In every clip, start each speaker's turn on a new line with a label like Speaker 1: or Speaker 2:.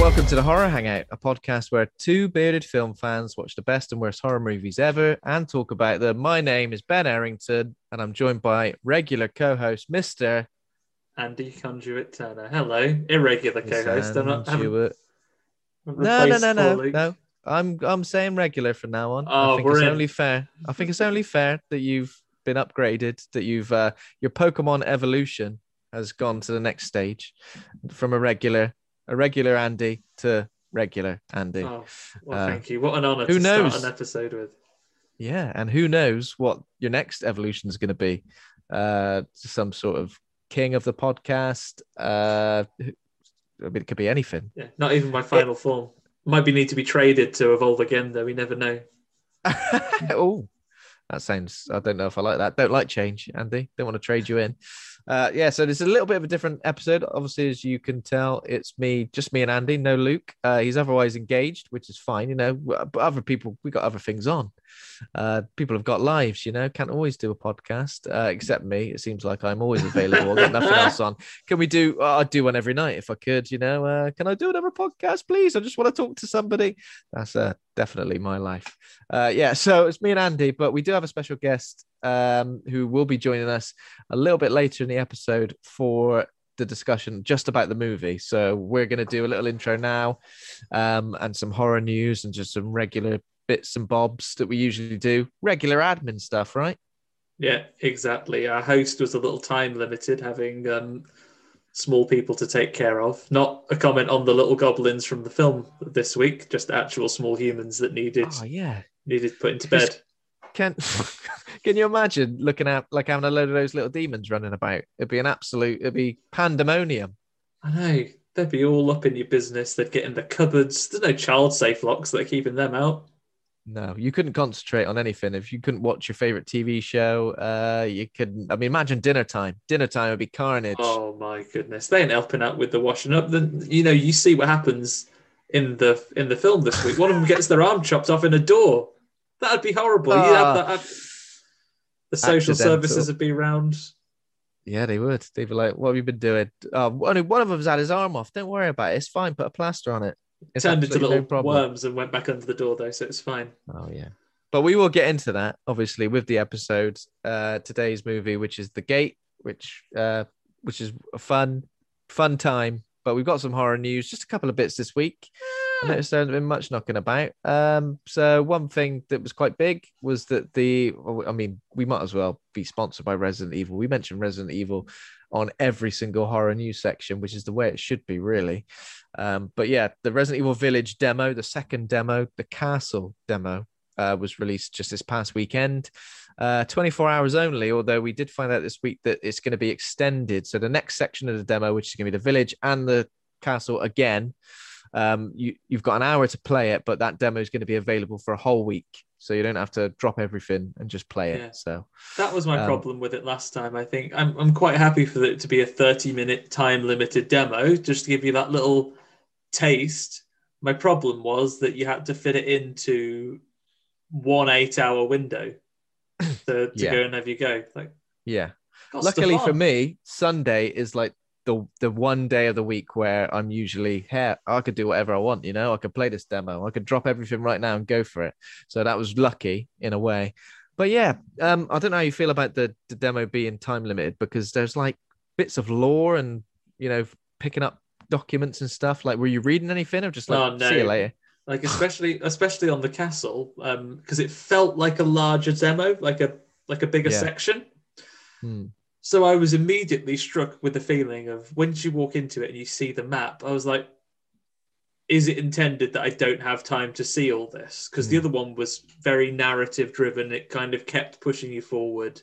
Speaker 1: Welcome to the Horror Hangout, a podcast where two bearded film fans watch the best and worst horror movies ever and talk about them. My name is Ben Errington, and I'm joined by regular co-host Mister
Speaker 2: Andy Conduit Turner. Hello, irregular co-host. I'm not. haven't
Speaker 1: No, no, no, no,
Speaker 2: Luke.
Speaker 1: no. I'm I'm saying regular from now on.
Speaker 2: Oh,
Speaker 1: I think it's
Speaker 2: in.
Speaker 1: only fair. I think it's only fair that you've been upgraded, that you've uh, your Pokemon evolution has gone to the next stage from a regular a regular Andy to regular Andy.
Speaker 2: Oh, well,
Speaker 1: Uh,
Speaker 2: thank you. What an honor
Speaker 1: who
Speaker 2: to
Speaker 1: knows?
Speaker 2: start an episode with.
Speaker 1: Yeah, and who knows what your next evolution is going to be? Uh, some sort of king of the podcast. Uh, I mean, it could be anything.
Speaker 2: Yeah, not even my final form. Might be need to be traded to evolve again, though. We never know.
Speaker 1: oh, that sounds. I don't know if I like that. Don't like change, Andy. Don't want to trade you in. Uh, yeah, so this is a little bit of a different episode. Obviously, as you can tell, it's me, just me and Andy. No Luke. Uh, he's otherwise engaged, which is fine. You know, but other people, we got other things on. Uh, people have got lives. You know, can't always do a podcast. Uh, except me. It seems like I'm always available. I've got nothing else on. Can we do? Oh, I'd do one every night if I could. You know, uh, can I do another podcast, please? I just want to talk to somebody. That's uh, definitely my life. Uh, yeah, so it's me and Andy, but we do have a special guest um, who will be joining us a little bit later in the episode for the discussion just about the movie. So we're going to do a little intro now um, and some horror news and just some regular bits and bobs that we usually do, regular admin stuff, right?
Speaker 2: Yeah, exactly. Our host was a little time limited, having um, small people to take care of. Not a comment on the little goblins from the film this week, just actual small humans that needed
Speaker 1: Oh, yeah.
Speaker 2: needed put into bed.
Speaker 1: Can can you imagine looking at like having a load of those little demons running about? It'd be an absolute, it'd be pandemonium.
Speaker 2: I know they'd be all up in your business. They'd get in the cupboards. There's no child safe locks that are keeping them out.
Speaker 1: No, you couldn't concentrate on anything if you couldn't watch your favorite TV show. Uh, you couldn't. I mean, imagine dinner time. Dinner time would be carnage.
Speaker 2: Oh my goodness, they ain't helping out with the washing up. Then you know you see what happens in the in the film this week. One of them gets their arm chopped off in a door. That'd be horrible. have
Speaker 1: Ah.
Speaker 2: that. The social
Speaker 1: Accidental.
Speaker 2: services would be round.
Speaker 1: Yeah, they would. They'd be like, "What have you been doing?" Oh, only one of them's had his arm off. Don't worry about it. It's fine. Put a plaster on it. It's
Speaker 2: Turned into little
Speaker 1: no
Speaker 2: worms and went back under the door though, so it's fine.
Speaker 1: Oh yeah. But we will get into that obviously with the episode. Uh, today's movie, which is The Gate, which uh, which is a fun, fun time. But we've got some horror news. Just a couple of bits this week. I noticed there hasn't been much knocking about. Um, so one thing that was quite big was that the, I mean, we might as well be sponsored by Resident Evil. We mentioned Resident Evil on every single horror news section, which is the way it should be, really. Um, but yeah, the Resident Evil Village demo, the second demo, the castle demo uh, was released just this past weekend. Uh, 24 hours only, although we did find out this week that it's going to be extended. So the next section of the demo, which is going to be the village and the castle again, um, you, you've got an hour to play it, but that demo is going to be available for a whole week. So you don't have to drop everything and just play it.
Speaker 2: Yeah.
Speaker 1: So
Speaker 2: That was my
Speaker 1: Um,
Speaker 2: problem with it last time. I think I'm I'm quite happy for it to be a 30 minute time limited demo, just to give you that little taste. My problem was that you had to fit it into one eight hour window to, to
Speaker 1: Yeah.
Speaker 2: go and have you go. Like,
Speaker 1: yeah. Luckily for me, Sunday is like the the one day of the week where I'm usually here. I could do whatever I want, you know. I could play this demo. I could drop everything right now and go for it. So that was lucky in a way. But yeah, um, I don't know how you feel about the, the demo being time limited because there's like bits of lore and you know picking up documents and stuff. Like, were you reading anything or just like
Speaker 2: Oh, no.
Speaker 1: see you later?
Speaker 2: like especially especially on the castle um because it felt like a larger demo like a like a bigger
Speaker 1: Yeah.
Speaker 2: section
Speaker 1: Hmm.
Speaker 2: So i was immediately struck with the feeling of once you walk into it and you see the map i was like is it intended that i don't have time to see all this because the
Speaker 1: Hmm.
Speaker 2: other one was very narrative driven it kind of kept pushing you forward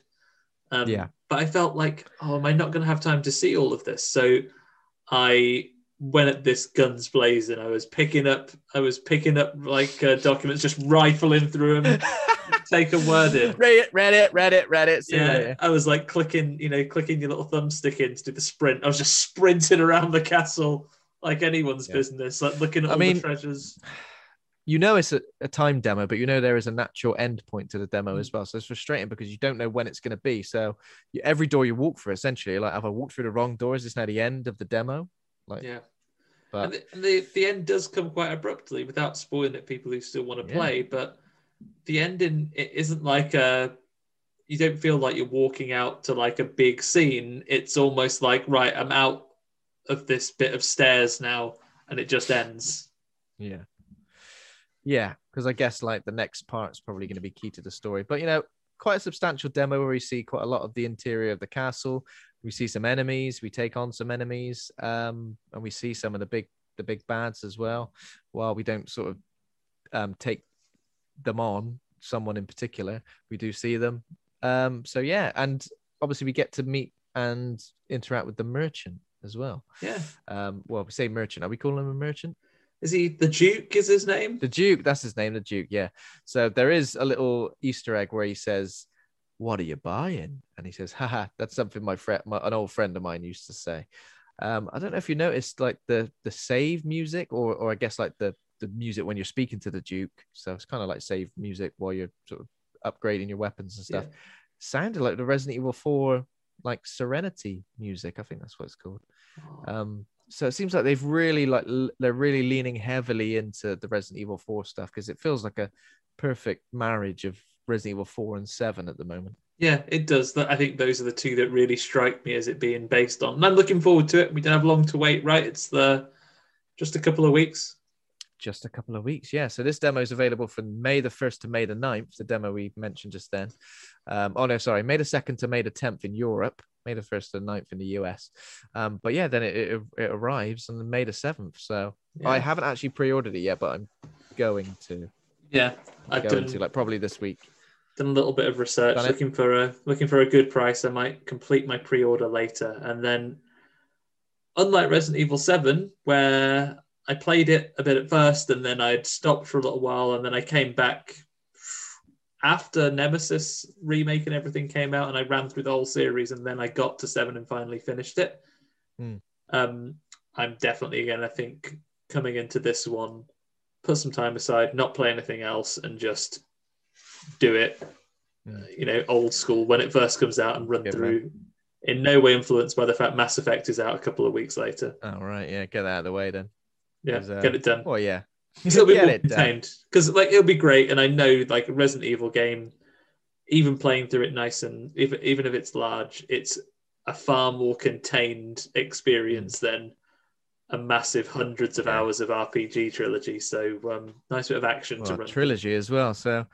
Speaker 2: um,
Speaker 1: Yeah.
Speaker 2: but i felt like oh am i not going to have time to see all of this so i went at this guns blazing. I was picking up, I was picking up like uh, documents, just rifling through them, take a word in.
Speaker 1: Read it, read it, read it, read it.
Speaker 2: Yeah,
Speaker 1: later.
Speaker 2: I was like clicking, you know, clicking your little thumbstick in to do the sprint. I was just sprinting around the castle like anyone's
Speaker 1: Yeah.
Speaker 2: business, like looking at
Speaker 1: I
Speaker 2: all
Speaker 1: mean-
Speaker 2: the treasures.
Speaker 1: you know it's a, a time demo, but you know there is a natural end point to the demo
Speaker 2: Mm.
Speaker 1: as well. So it's frustrating because you don't know when it's going to be. So you, every door you walk through, essentially, like, have I walked through the wrong door? Is this now the end of the demo? Like,
Speaker 2: Yeah.
Speaker 1: but
Speaker 2: and the, and the the end does come quite abruptly without spoiling it people who still want to
Speaker 1: Yeah.
Speaker 2: play but the ending it isn't like a you don't feel like you're walking out to like a big scene it's almost like right i'm out of this bit of stairs now and it just ends
Speaker 1: yeah, yeah, because I guess like the next part's probably going to be key to the story. But you know, quite a substantial demo where we see quite a lot of the interior of the castle. We see some enemies. We take on some enemies, um, and we see some of the big the big bads as well. While we don't sort of um, take them on, someone in particular, we do see them. Um, so yeah, and obviously we get to meet and interact with the merchant as well.
Speaker 2: yeah
Speaker 1: Um, well, we say merchant. Are we calling him a merchant?
Speaker 2: is he the duke is his name
Speaker 1: The Duke, that's his name, the Duke. Yeah. So there is a little Easter egg where he says, "What are you buying?" And he says, "Haha, that's something my friend, my, an old friend of mine used to say." Um, I don't know if you noticed like the the save music, or or I guess like the the music when you're speaking to the Duke. So it's kind of like save music while you're sort of upgrading your weapons and stuff.
Speaker 2: Yeah.
Speaker 1: Sounded like the Resident Evil Four like Serenity music. I think that's what it's called.
Speaker 2: Oh,
Speaker 1: Um, so it seems like they've really like l- they're really leaning heavily into the Resident Evil 4 stuff because it feels like a perfect marriage of Resident Evil 4 and 7 at the moment.
Speaker 2: yeah it does i think those are the two that really strike me as it being based on and i'm looking forward to it we don't have long to wait right it's the just a couple of weeks
Speaker 1: Just a couple of weeks, yeah. So this demo is available from May the 1st to May the 9th, the demo we mentioned just then. Um, oh no, sorry, May the 2nd to May the 10th in Europe, May the 1st to the 9th in the US. Um, but yeah, then it, it, it arrives on May the 7th. So I haven't actually pre-ordered it yet, but I'm going to.
Speaker 2: yeah i've
Speaker 1: Going
Speaker 2: done
Speaker 1: to like probably this week.
Speaker 2: done a little bit of research
Speaker 1: Done it.
Speaker 2: looking for a looking for a good price i might complete my pre-order later and then unlike resident evil 7 where i played it a bit at first and then i'd stopped for a little while and then i came back after nemesis remake and everything came out and i ran through the whole series and then i got to 7 and finally finished it
Speaker 1: Hmm.
Speaker 2: um, i'm definitely again i think coming into this one put some time aside not play anything else and just do it
Speaker 1: Hmm.
Speaker 2: you know old school when it first comes out and run
Speaker 1: Good
Speaker 2: through in no way influenced by the fact mass effect is out a couple of weeks later
Speaker 1: Oh, right. Yeah. Get that out of the way then.
Speaker 2: Yeah
Speaker 1: uh,
Speaker 2: get it done
Speaker 1: Well, yeah.
Speaker 2: it'll be
Speaker 1: Get
Speaker 2: more
Speaker 1: it done.
Speaker 2: contained because like it'll be great and i know like a resident evil game even playing through it nice and even, even if it's large it's a far more contained experience than a massive hundreds of
Speaker 1: Yeah.
Speaker 2: hours of rpg trilogy so um nice bit of action to run
Speaker 1: trilogy as well. So,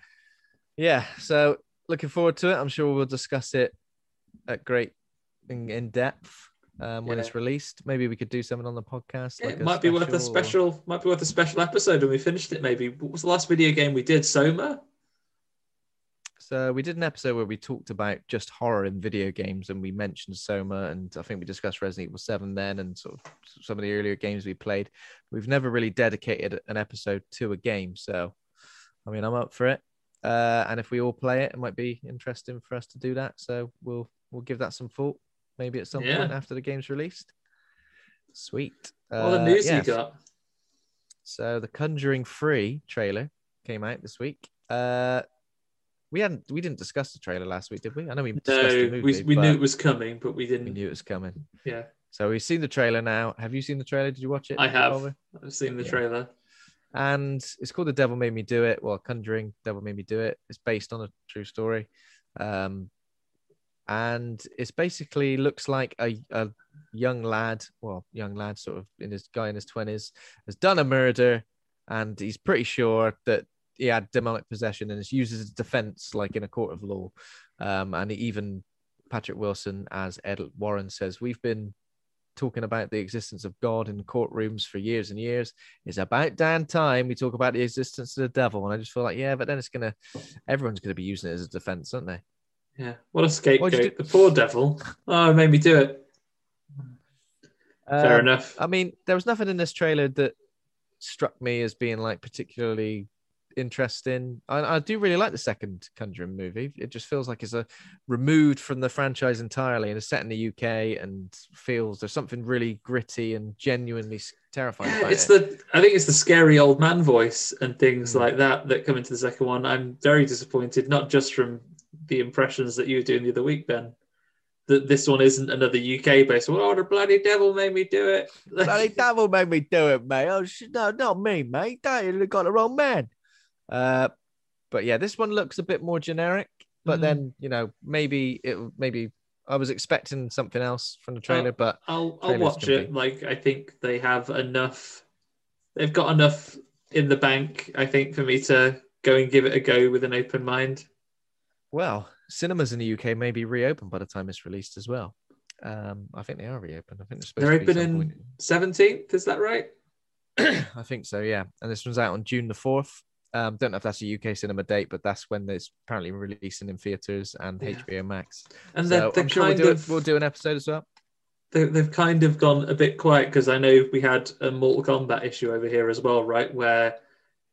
Speaker 1: yeah. So looking forward to it. I'm sure we'll discuss it at great in, in depth um, when
Speaker 2: Yeah.
Speaker 1: it's released. Maybe we could do something on the podcast.
Speaker 2: Yeah,
Speaker 1: like
Speaker 2: it might be worth a
Speaker 1: or-
Speaker 2: special might be worth a special episode when we finished it maybe what was the last video game we did soma
Speaker 1: So we did an episode where we talked about just horror in video games, and we mentioned Soma, and I think we discussed Resident Evil Seven then, and sort of some of the earlier games we played. We've never really dedicated an episode to a game, so I mean, I'm up for it. Uh, and if we all play it, it might be interesting for us to do that. So we'll we'll give that some thought, maybe at some
Speaker 2: Yeah.
Speaker 1: point after the game's released. Sweet.
Speaker 2: All the
Speaker 1: Uh,
Speaker 2: news
Speaker 1: yeah,
Speaker 2: you got.
Speaker 1: so the Conjuring Free trailer came out this week. Uh, we hadn't we didn't discuss the trailer last week, did we? I know we discussed the
Speaker 2: No,
Speaker 1: movie,
Speaker 2: we, we knew it was coming, but we didn't.
Speaker 1: We knew it was coming.
Speaker 2: Yeah,
Speaker 1: So we've seen the trailer now. Have you seen the trailer? Did you watch it?
Speaker 2: I have. I've seen the
Speaker 1: Yeah.
Speaker 2: trailer.
Speaker 1: and it's called The Devil Made Me Do It. Well, Conjuring Devil Made Me Do It. It's based on a true story. Um, and it's basically looks like a, a young lad, well, young lad, sort of in his guy in his twenties, has done a murder, and he's pretty sure that he had demonic possession and is used as a defense, like in a court of law. Um, and even Patrick Wilson as Ed Warren says, we've been talking about the existence of God in courtrooms for years and years. It's about damn time we talk about the existence of the devil. And I just feel like, yeah, but then it's gonna everyone's gonna be using it as a defense, aren't they?
Speaker 2: Yeah, what a scapegoat! The poor devil. Oh, it made me do it. Fair
Speaker 1: Um,
Speaker 2: enough.
Speaker 1: I mean, there was nothing in this trailer that struck me as being like particularly interesting. I, I do really like the second Conjuring movie. It just feels like it's a removed from the franchise entirely and is set in the UK and feels there's something really gritty and genuinely terrifying.
Speaker 2: Yeah, it's
Speaker 1: it.
Speaker 2: the I think it's the scary old man voice and things
Speaker 1: Mm.
Speaker 2: like that that come into the second one. I'm very disappointed, not just from the impressions that you were doing the other week, Ben. That this one isn't another UK based. Oh, the bloody devil made me do it.
Speaker 1: Bloody devil made me do it, mate. Oh, sh- no, not me, mate. That you got the wrong man. Uh, but yeah, this one looks a bit more generic. But
Speaker 2: Mm.
Speaker 1: then you know, maybe it maybe I was expecting something else from the trailer, but
Speaker 2: I'll I'll watch it.
Speaker 1: be-
Speaker 2: Like I think they have enough. They've got enough in the bank. I think for me to go and give it a go with an open mind.
Speaker 1: Well, cinemas in the UK may be reopened by the time it's released as well. Um, I think they are reopened. I think they're supposed
Speaker 2: They're
Speaker 1: to be
Speaker 2: open in seventeenth. Is that right?
Speaker 1: I think so, yeah. And this one's out on June the fourth. Um, don't know if that's a UK cinema date, but that's when it's apparently releasing in theaters and
Speaker 2: Yeah.
Speaker 1: HBO Max.
Speaker 2: And
Speaker 1: so
Speaker 2: they're,
Speaker 1: sure we'll do,
Speaker 2: of
Speaker 1: we'll do an episode as well.
Speaker 2: they, they've kind of gone a bit quiet because I know we had a Mortal Kombat issue over here as well, right? Where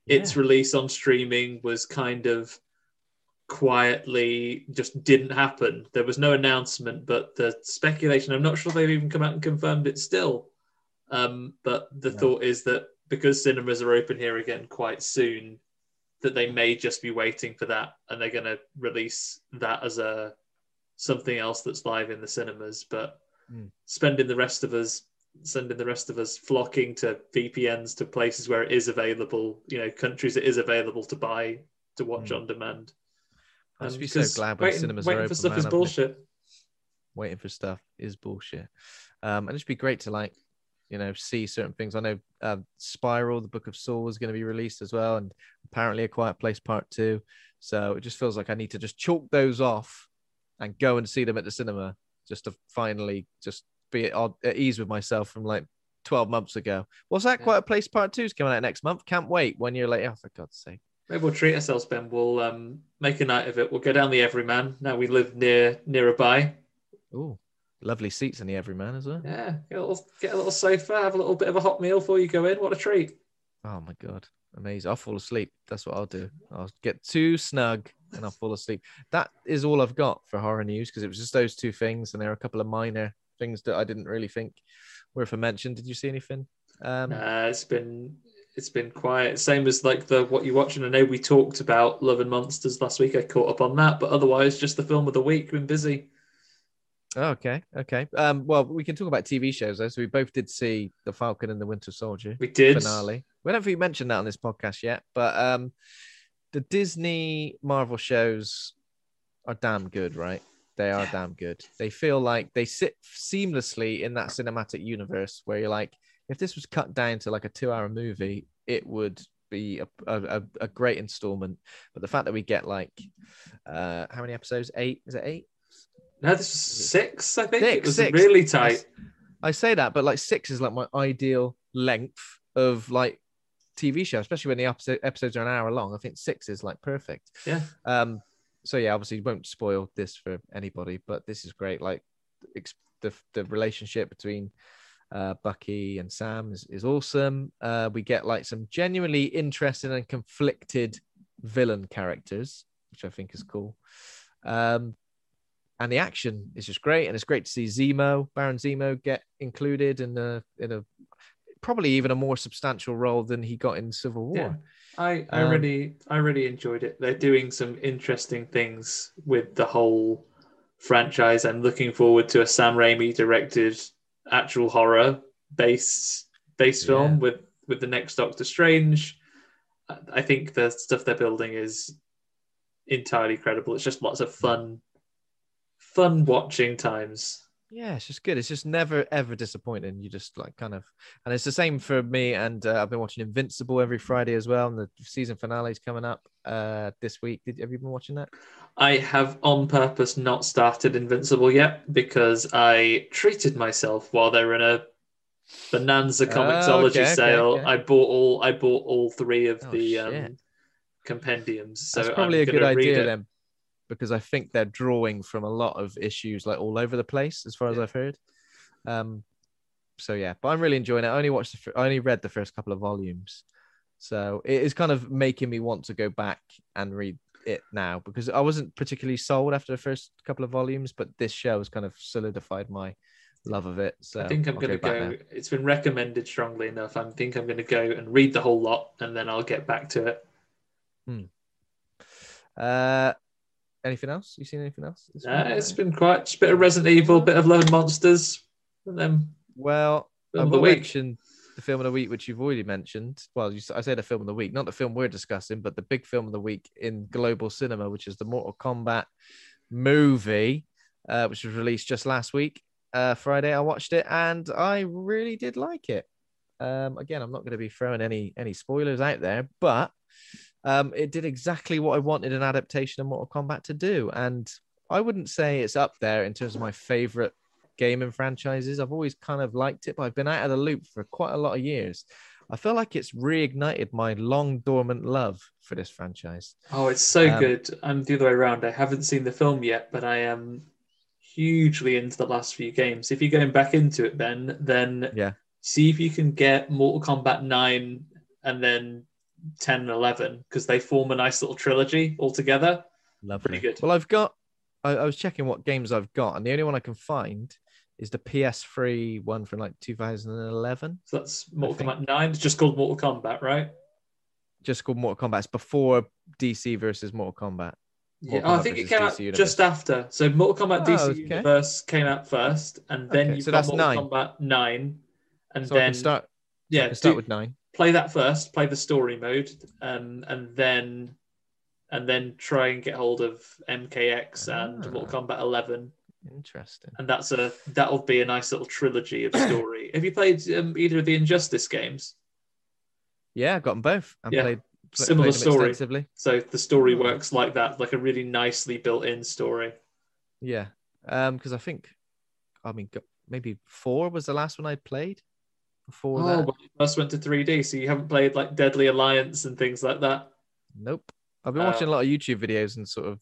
Speaker 2: its release on streaming was kind of quietly just didn't happen. There was no announcement, but the speculation, I'm not sure they've even come out and confirmed it still. Um, but the
Speaker 1: No.
Speaker 2: thought is that because cinemas are open here again quite soon, that they may just be waiting for that and they're going to release that as a something else that's live in the cinemas. But
Speaker 1: Mm.
Speaker 2: spending the rest of us sending the rest of us flocking to VPNs to places where it is available, you know, countries it is available to buy to watch
Speaker 1: Mm.
Speaker 2: on demand.
Speaker 1: I'd just
Speaker 2: Um,
Speaker 1: be so
Speaker 2: 'cause
Speaker 1: glad when
Speaker 2: waiting,
Speaker 1: cinemas
Speaker 2: waiting
Speaker 1: are
Speaker 2: for stuff
Speaker 1: man.
Speaker 2: is
Speaker 1: I've been
Speaker 2: bullshit.
Speaker 1: Waiting for stuff is bullshit. Um, and it'd be great to like, you know, see certain things. I know uh, Spiral, the Book of Saw, is going to be released as well, and apparently A Quiet Place Part Two. So it just feels like I need to just chalk those off and go and see them at the cinema, just to finally just be at, at ease with myself from like 12 months ago. What's that?
Speaker 2: Yeah.
Speaker 1: Quiet Place Part Two is coming out next month. Can't wait. One year later, oh, for God's sake.
Speaker 2: Maybe we'll treat ourselves, Ben. We'll um, make a night of it. We'll go down the Everyman. Now we live near nearby.
Speaker 1: Oh, lovely seats in the Everyman as well.
Speaker 2: Yeah, get a little, get a little sofa, have a little bit of a hot meal before you go in. What a treat!
Speaker 1: Oh my god, amazing! I'll fall asleep. That's what I'll do. I'll get too snug and I'll fall asleep. That is all I've got for horror news because it was just those two things, and there are a couple of minor things that I didn't really think worth a mention. Did you see anything? Um,
Speaker 2: Uh, it's been it's been quiet. Same as like the what you watching. I know we talked about Love and Monsters last week. I caught up on that, but otherwise, just the film of the week. Been busy.
Speaker 1: oh, okay, okay. Um, well, we can talk about TV shows though. So we both did see The Falcon and the Winter Soldier
Speaker 2: We did.
Speaker 1: finale. We don't think we mentioned that on this podcast yet, but um, the Disney Marvel shows are damn good, right? They are damn good. They feel like they sit seamlessly in that cinematic universe where you're like, if this was cut down to like a two-hour movie, it would be a, a, a great installment. But the fact that we get like, uh, how many episodes? Eight? Is it eight?
Speaker 2: No, this was six. I think it was
Speaker 1: six.
Speaker 2: really tight.
Speaker 1: I say that, but like six is like my ideal length of like TV show, especially when the episode, episodes are an hour long. I think six is like perfect.
Speaker 2: Yeah.
Speaker 1: Um, so yeah, obviously won't spoil this for anybody, but this is great. Like the the relationship between uh, Bucky and Sam is, is awesome. Uh, we get like some genuinely interesting and conflicted villain characters, which I think is cool. Um, and the action is just great, and it's great to see Zemo, Baron Zemo, get included in a in a probably even a more substantial role than he got in Civil War.
Speaker 2: Yeah. I, I
Speaker 1: Um,
Speaker 2: really I really enjoyed it. They're doing some interesting things with the whole franchise. I'm looking forward to a Sam Raimi directed actual horror based based film with with the next Doctor Strange. I- I think the stuff they're building is entirely credible. It's just lots of fun fun watching times.
Speaker 1: Yeah, it's just good. It's just never ever disappointing. You just like kind of, and it's the same for me. And uh, I've been watching Invincible every Friday as well, and the season finale is coming up uh, this week. Did have you been watching that?
Speaker 2: I have on purpose not started Invincible yet because I treated myself while they were in a Bonanza ComiXology
Speaker 1: Oh, okay, okay,
Speaker 2: sale.
Speaker 1: okay.
Speaker 2: I bought all I bought all three of
Speaker 1: Oh,
Speaker 2: the
Speaker 1: shit.
Speaker 2: um, compendiums. So
Speaker 1: That's probably
Speaker 2: I'm
Speaker 1: a good idea then, because I think they're drawing from a lot of issues like all over the place, as far as
Speaker 2: Yeah.
Speaker 1: I've heard. Um, so yeah, but I'm really enjoying it. I only watched, the, I only read the first couple of volumes, so it is kind of making me want to go back and read it now because I wasn't particularly sold after the first couple of volumes, but this show has kind of solidified my love of it. So
Speaker 2: I think I'm
Speaker 1: I'll
Speaker 2: to
Speaker 1: back
Speaker 2: go. It's been recommended strongly enough. I think I'm going to go and read the whole lot, and then I'll get back to it. Hmm.
Speaker 1: Uh, anything else? You seen anything else?
Speaker 2: Uh,
Speaker 1: week?
Speaker 2: it's been quite a bit of Resident Evil, a bit of Love and Monsters, and then
Speaker 1: Well,
Speaker 2: film
Speaker 1: I
Speaker 2: of the
Speaker 1: will
Speaker 2: week.
Speaker 1: mention the film of the week, which you've already mentioned. Well, you, I say the film of the week, not the film we're discussing, but the big film of the week in global cinema, which is the Mortal Kombat movie, uh, which was released just last week, uh, Friday. I watched it and I really did like it. Um, again, I'm not going to be throwing any any spoilers out there, but um, it did exactly what I wanted an adaptation of Mortal Kombat to do, and I wouldn't say it's up there in terms of my favorite gaming franchises. I've always kind of liked it, but I've been out of the loop for quite a lot of years. I feel like it's reignited my long dormant love for this franchise.
Speaker 2: Oh, it's so
Speaker 1: Um,
Speaker 2: good. I'm the other way around. I haven't seen the film yet, but I am hugely into the last few games. If you're going back into it, Ben, then
Speaker 1: Yeah.
Speaker 2: see if you can get Mortal Kombat 9 and then 10 and 11 because they form a nice little trilogy altogether.
Speaker 1: Lovely.
Speaker 2: Pretty good.
Speaker 1: Well, I've got. I, I was checking what games I've got, and the only one I can find is the PS3 one from like 2011,
Speaker 2: So that's Mortal Kombat 9. It's just called Mortal Kombat, right?
Speaker 1: just called Mortal Kombat. It's before DC versus Mortal Kombat.
Speaker 2: Yeah,
Speaker 1: Mortal
Speaker 2: oh, I think it came out
Speaker 1: Universe.
Speaker 2: just after. So Mortal Kombat
Speaker 1: Oh,
Speaker 2: DC
Speaker 1: okay.
Speaker 2: Universe came out first, and then
Speaker 1: Okay,
Speaker 2: you've
Speaker 1: so
Speaker 2: got
Speaker 1: that's
Speaker 2: Mortal
Speaker 1: nine.
Speaker 2: Kombat 9. And
Speaker 1: So
Speaker 2: then
Speaker 1: start.
Speaker 2: yeah,
Speaker 1: start
Speaker 2: do-
Speaker 1: with nine.
Speaker 2: Play that first, play the story mode, um, and then and then try and get hold of MKX and
Speaker 1: Ah.
Speaker 2: Mortal Kombat 11,
Speaker 1: Interesting.
Speaker 2: and that's a that'll be a nice little trilogy of story. Have you played um, either of the Injustice games?
Speaker 1: Yeah, I've got them both. I
Speaker 2: Yeah,
Speaker 1: played pl-
Speaker 2: similar
Speaker 1: played
Speaker 2: story. So the story
Speaker 1: Hmm.
Speaker 2: works like that, like a really nicely built-in story.
Speaker 1: Yeah. Um, because I think, I mean, maybe four was the last one I played. Before
Speaker 2: Oh,
Speaker 1: that,
Speaker 2: well, you first went to 3D, so you haven't played like Deadly Alliance and things like that.
Speaker 1: nope. I've been watching a lot of YouTube videos and sort of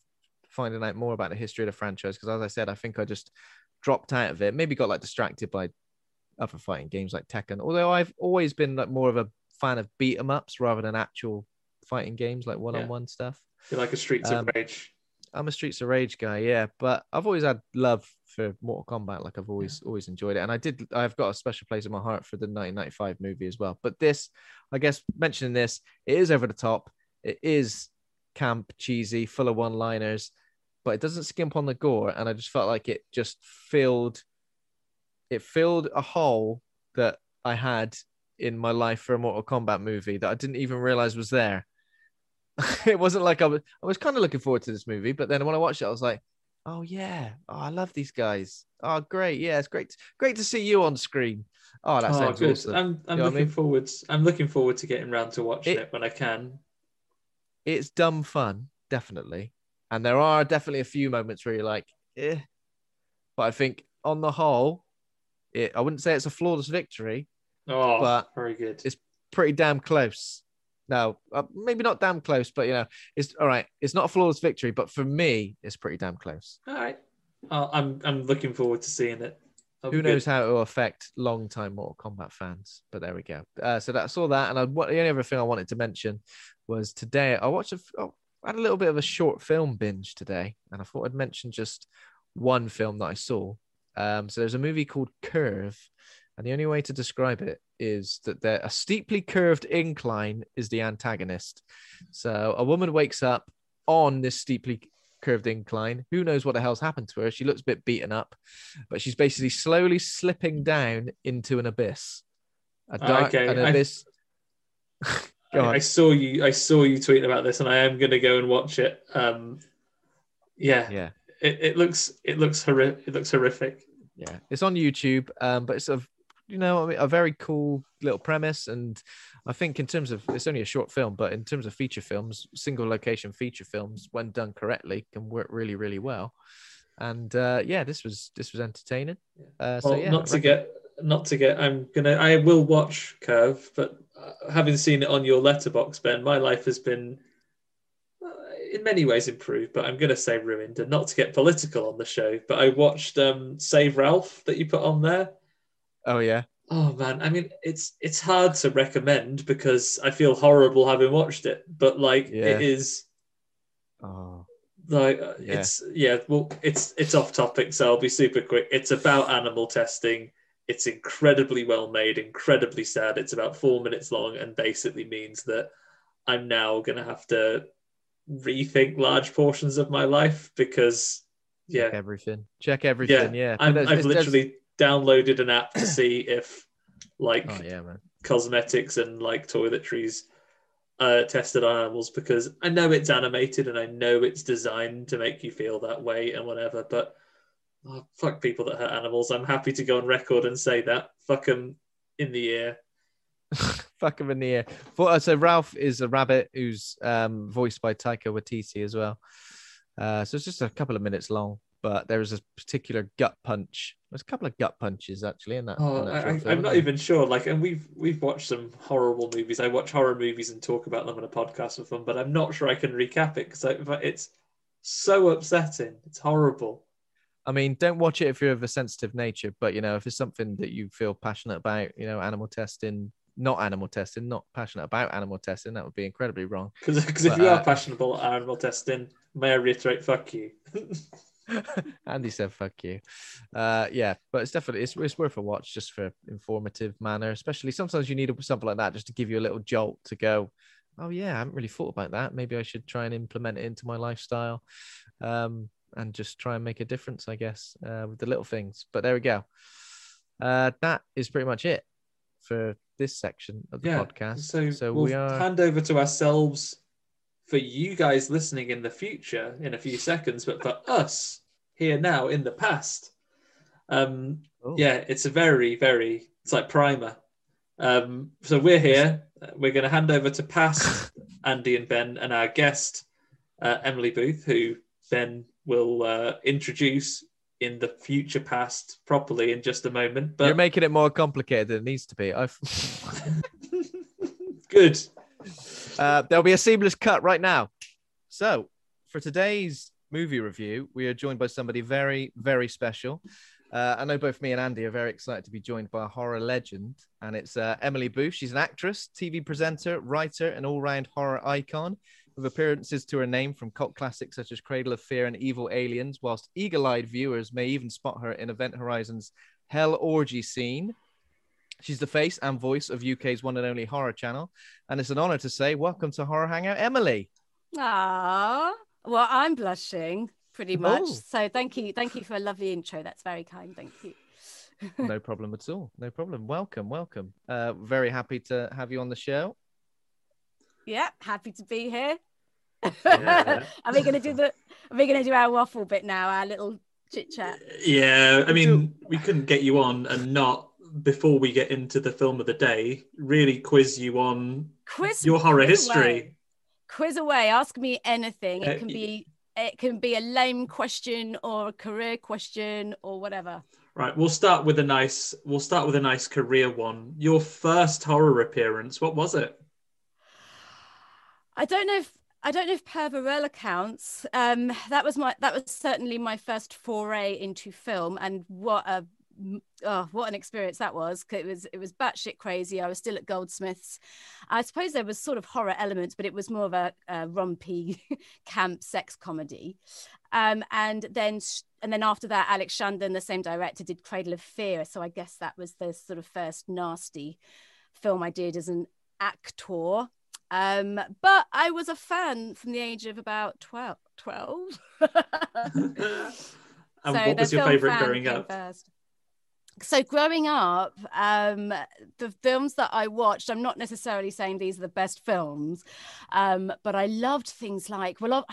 Speaker 1: finding out more about the history of the franchise. Because as I said, I think I just dropped out of it. Maybe got like distracted by other fighting games like Tekken. Although I've always been like more of a fan of beat 'em ups rather than actual fighting games like one on one stuff.
Speaker 2: You're like a Streets
Speaker 1: Um,
Speaker 2: of Rage.
Speaker 1: I'm a Streets of Rage guy, yeah, but I've always had love for Mortal Kombat. Like I've always always enjoyed it, and I did. I've got a special place in my heart for the 1995 movie as well. But this, I guess, mentioning this, it is over the top. It is camp, cheesy, full of one-liners, but it doesn't skimp on the gore. And I just felt like it just filled, it filled a hole that I had in my life for a Mortal Kombat movie that I didn't even realize was there. it wasn't like I was I was kind of looking forward to this movie, but then when I watched it, I was like, oh yeah, oh, I love these guys. Oh great, yeah, it's great, great to see you on screen. Oh, that
Speaker 2: oh,
Speaker 1: sounds
Speaker 2: good.
Speaker 1: awesome.
Speaker 2: I'm, I'm
Speaker 1: You know what I
Speaker 2: looking
Speaker 1: mean?
Speaker 2: forward. I'm looking forward to getting around to watching
Speaker 1: It-
Speaker 2: it, when I can.
Speaker 1: It's dumb fun, definitely, and there are definitely a few moments where you're like, eh, but I think on the whole, it I wouldn't say it's a flawless victory,
Speaker 2: Oh,
Speaker 1: But
Speaker 2: very good.
Speaker 1: it's pretty damn close. No, uh, maybe not damn close, but you know, it's all right. It's not a flawless victory, but for me, it's pretty damn close.
Speaker 2: All right. Uh, I'm I'm looking forward to seeing it. That'll
Speaker 1: Who
Speaker 2: be good.
Speaker 1: knows how it will affect long-time Mortal Kombat fans? But there we go. Uh, so that I saw that, and I, what the only other thing I wanted to mention was today I watched a, oh, I had a little bit of a short film binge today, and I thought I'd mention just one film that I saw. Um, so there's a movie called Curve, and the only way to describe it is that there a steeply curved incline is the antagonist. So a woman wakes up on this steeply curved incline. Who knows what the hell's happened to her? She looks a bit beaten up, but she's basically slowly slipping down into an abyss. A dark
Speaker 2: Okay,
Speaker 1: an abyss.
Speaker 2: I. I saw you. I saw you tweeting about this, and I am going to go and watch it. Um, yeah,
Speaker 1: yeah.
Speaker 2: it, it looks it looks horrific. It looks horrific.
Speaker 1: Yeah, it's on YouTube, um, but it's a you know I mean, a very cool little premise, and I think in terms of it's only a short film, but in terms of feature films, single location feature films, when done correctly, can work really really well. And uh, yeah, this was this was entertaining. Uh, so
Speaker 2: well,
Speaker 1: yeah,
Speaker 2: not to get not to get. I'm gonna. I will watch Curve, but uh, having seen it on your Letterboxd, Ben, my life has been. uh, In many ways improved, but I'm going to say ruined. And not to get political on the show, but I watched um, Save Ralph that you put on there.
Speaker 1: Oh yeah,
Speaker 2: Oh man, I mean, it's it's hard to recommend because I feel horrible having watched it. But like,
Speaker 1: Yeah.
Speaker 2: it is
Speaker 1: oh
Speaker 2: like uh,
Speaker 1: Yeah.
Speaker 2: it's yeah. Well, it's it's off topic, so I'll be super quick. It's about animal testing. It's incredibly well made, incredibly sad. It's about four minutes long, and basically means that I'm now going to have to rethink large portions of my life because yeah,
Speaker 1: check everything, check everything. Yeah,
Speaker 2: I'm, I've
Speaker 1: there's-
Speaker 2: literally downloaded an app to see if like
Speaker 1: Oh yeah, man.
Speaker 2: cosmetics and like toiletries uh, tested on animals because I know it's animated and I know it's designed to make you feel that way and whatever. But oh, fuck people that hurt animals. I'm happy to go on record and say that. Fuck them in the ear.
Speaker 1: Fuck them in the ear. Uh, so Ralph is a rabbit who's um, voiced by Taika Waititi as well. Uh, so it's just a couple of minutes long, but there is a particular gut punch. There's a couple of gut punches actually in that.
Speaker 2: Oh,
Speaker 1: in that
Speaker 2: I, I'm not even sure. Like, and we've we've watched some horrible movies. I watch horror movies and talk about them on a podcast with them, but I'm not sure I can recap it because it's so upsetting. It's horrible.
Speaker 1: I mean, don't watch it if you're of a sensitive nature, but you know, if it's something that you feel passionate about, you know, animal testing, not animal testing, not passionate about animal testing, that would be incredibly wrong.
Speaker 2: Because if you are
Speaker 1: uh,
Speaker 2: passionate about animal testing, may I reiterate, fuck you.
Speaker 1: Andy said, "Fuck you." Uh, yeah, but it's definitely it's, it's worth a watch just for informative manner. Especially sometimes you need something like that just to give you a little jolt to go. Oh yeah, I haven't really thought about that. Maybe I should try and implement it into my lifestyle, um, and just try and make a difference. I guess uh, with the little things. But there we go. Uh, that is pretty much it for this section of the
Speaker 2: yeah.
Speaker 1: podcast.
Speaker 2: So,
Speaker 1: So,
Speaker 2: we'll
Speaker 1: we are.
Speaker 2: hand over to ourselves for you guys listening in the future in a few seconds, but for us here now in the past. Um,
Speaker 1: Oh.
Speaker 2: yeah, it's a very, very, it's like primer. Um, so we're here. We're going to hand over to past Andy and Ben and our guest, uh, Emily Booth, who Ben will uh, introduce in the future past properly in just a moment. But
Speaker 1: You're making it more complicated than it needs to be. I've.
Speaker 2: good.
Speaker 1: Uh, there'll be a seamless cut right now. So, for today's movie review, we are joined by somebody very, very special. Uh, I know both me and Andy are very excited to be joined by a horror legend, and it's uh, Emily Booth. She's an actress, TV presenter, writer, and all round horror icon with appearances to her name from cult classics such as Cradle of Fear and Evil Aliens, whilst eagle eyed viewers may even spot her in Event Horizon's Hell Orgy scene. She's the face and voice of UK's one and only horror channel. And it's an honor to say, welcome to Horror Hangout, Emily.
Speaker 3: Ah, well, I'm blushing pretty much.
Speaker 1: Oh.
Speaker 3: So thank you, thank you for a lovely intro. That's very kind. Thank you.
Speaker 1: No problem at all. No problem. Welcome, welcome. Uh, very happy to have you on the show.
Speaker 3: yeah, happy to be here.
Speaker 2: Yeah.
Speaker 3: are we gonna do the? Are we gonna do our waffle bit now? Our little chit chat.
Speaker 2: Yeah, I mean, we couldn't get you on and not before we get into the film of the day, really quiz you on
Speaker 3: Quiz
Speaker 2: your horror
Speaker 3: quiz
Speaker 2: history.
Speaker 3: away. Quiz away. Ask me anything.
Speaker 2: Uh,
Speaker 3: It can be. It can be a lame question or a career question or whatever.
Speaker 2: Right, we'll start with a nice. We'll start with a nice career one. Your first horror appearance. What was it?
Speaker 3: I don't know if I don't know if Pervirella counts. Um, that was my that was certainly my first foray into film, and what a oh, what an experience that was. It was it was batshit crazy. I was still at Goldsmiths. I suppose there was sort of horror elements, but it was more of a, a rompy camp sex comedy. Um, and then and then after that, Alex Chandon, the same director, did Cradle of Fear. So I guess that was the sort of first nasty film I did as an actor. Um, but I was a fan from the age of about 12. 12.
Speaker 2: and so what was your favorite growing up?
Speaker 3: First. So growing up, um, the films that I watched, I'm not necessarily saying these are the best films, um, but I loved things like, well,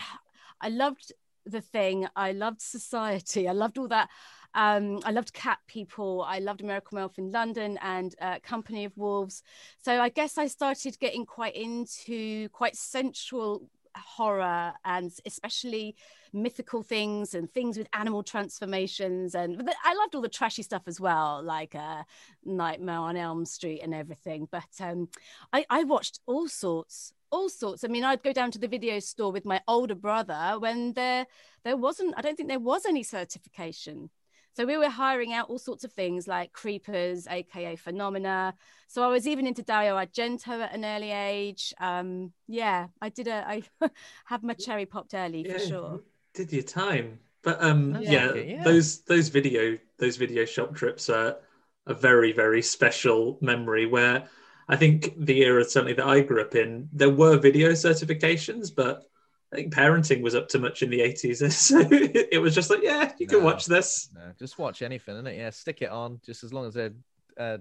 Speaker 3: I loved The Thing, I loved Society, I loved all that um, I loved Cat People. I loved American Werewolf in London and uh, Company of Wolves. So I guess I started getting quite into quite sensual horror and especially mythical things and things with animal transformations and I loved all the trashy stuff as well like uh, Nightmare on Elm Street and everything but um, I, I watched all sorts all sorts. I mean, I'd go down to the video store with my older brother when there there wasn't. I don't think there was any certification. So we were hiring out all sorts of things like creepers, aka phenomena. So I was even into Dario Argento at an early age. Um, yeah, I did a I have my cherry popped early yeah, for sure.
Speaker 2: Did your time. But um yeah, yeah, those those video those video shop trips are a very, very special memory where I think the era certainly that I grew up in, there were video certifications, but I think parenting was up to much in the 80s. So it was just like, yeah, you can watch this.
Speaker 1: No, just watch anything, innit? Yeah, stick it on. Just as long as they're uh,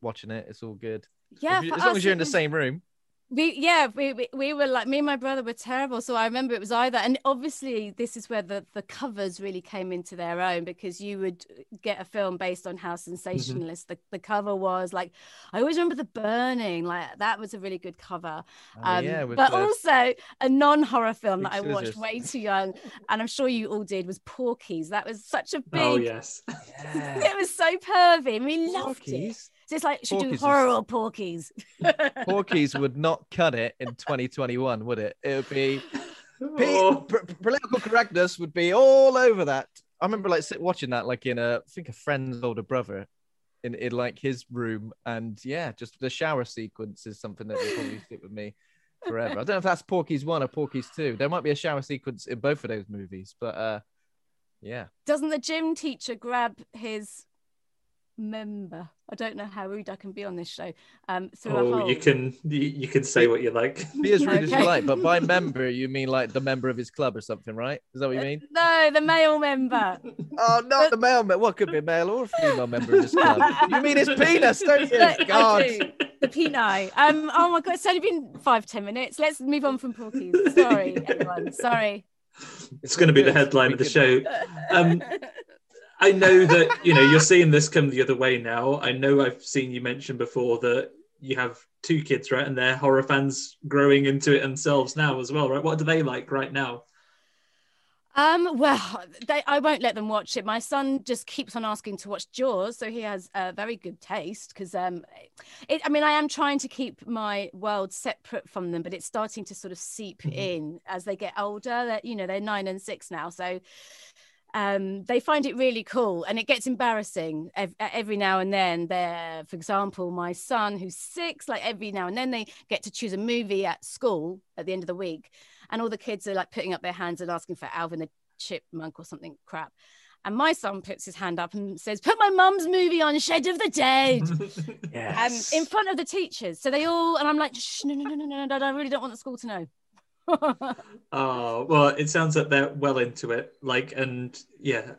Speaker 1: watching it, it's all good.
Speaker 3: Yeah,
Speaker 1: as long as you're in the same room
Speaker 3: we yeah we, we, we were like me and my brother were terrible so i remember it was either and obviously this is where the, the covers really came into their own because you would get a film based on how mm-hmm. sensationalist mm-hmm. the, the cover was like i always remember the burning like that was a really good cover oh, um, yeah, but the... also a non-horror film that i watched way too young and i'm sure you all did was porky's that was such a oh, big
Speaker 2: oh yes
Speaker 3: yeah. it was so pervy and we loved Porky's? it so it's like, should Porky's do horror or Porky's?
Speaker 1: Porky's would not cut it in 2021, would it? It would be oh. political correctness would be all over that. I remember like watching that like in a I think a friend's older brother in, in like his room and yeah, just the shower sequence is something that will probably stick with me forever. I don't know if that's Porky's one or Porky's two. There might be a shower sequence in both of those movies, but uh yeah.
Speaker 3: Doesn't the gym teacher grab his member. I don't know how rude I can be on this show. Um,
Speaker 2: oh, you can you, you, can say what you like.
Speaker 1: Be as rude okay. as you like, but by member you mean like the member of his club or something, right? Is that what you mean?
Speaker 3: No, the male member.
Speaker 1: oh, not the male member. What could be a male or a female member of his club? you mean his penis, don't you? God.
Speaker 3: Do. The penis. Um. Oh my god, it's only been five ten minutes. Let's move on from Porky's. Sorry, everyone. Sorry.
Speaker 2: It's going to be the headline of the show. Um, I know that you know you're seeing this come the other way now. I know I've seen you mention before that you have two kids, right? And they're horror fans growing into it themselves now as well, right? What do they like right now?
Speaker 3: Um, well, they, I won't let them watch it. My son just keeps on asking to watch Jaws, so he has a very good taste. Because, um, it, I mean, I am trying to keep my world separate from them, but it's starting to sort of seep mm-hmm. in as they get older. That you know, they're nine and six now, so um, they find it really cool and it gets embarrassing every now and then they're for example my son who's six like every now and then they get to choose a movie at school at the end of the week and all the kids are like putting up their hands and asking for alvin the chipmunk or something crap and my son puts his hand up and says, Put my mum's movie on, Shed of the Dead. yes. Um, in front of the teachers. So they all, and I'm like, Shh, no, no, no, no, no, no, I really don't want the school to know.
Speaker 2: oh well, it sounds like they're well into it. Like, and yeah,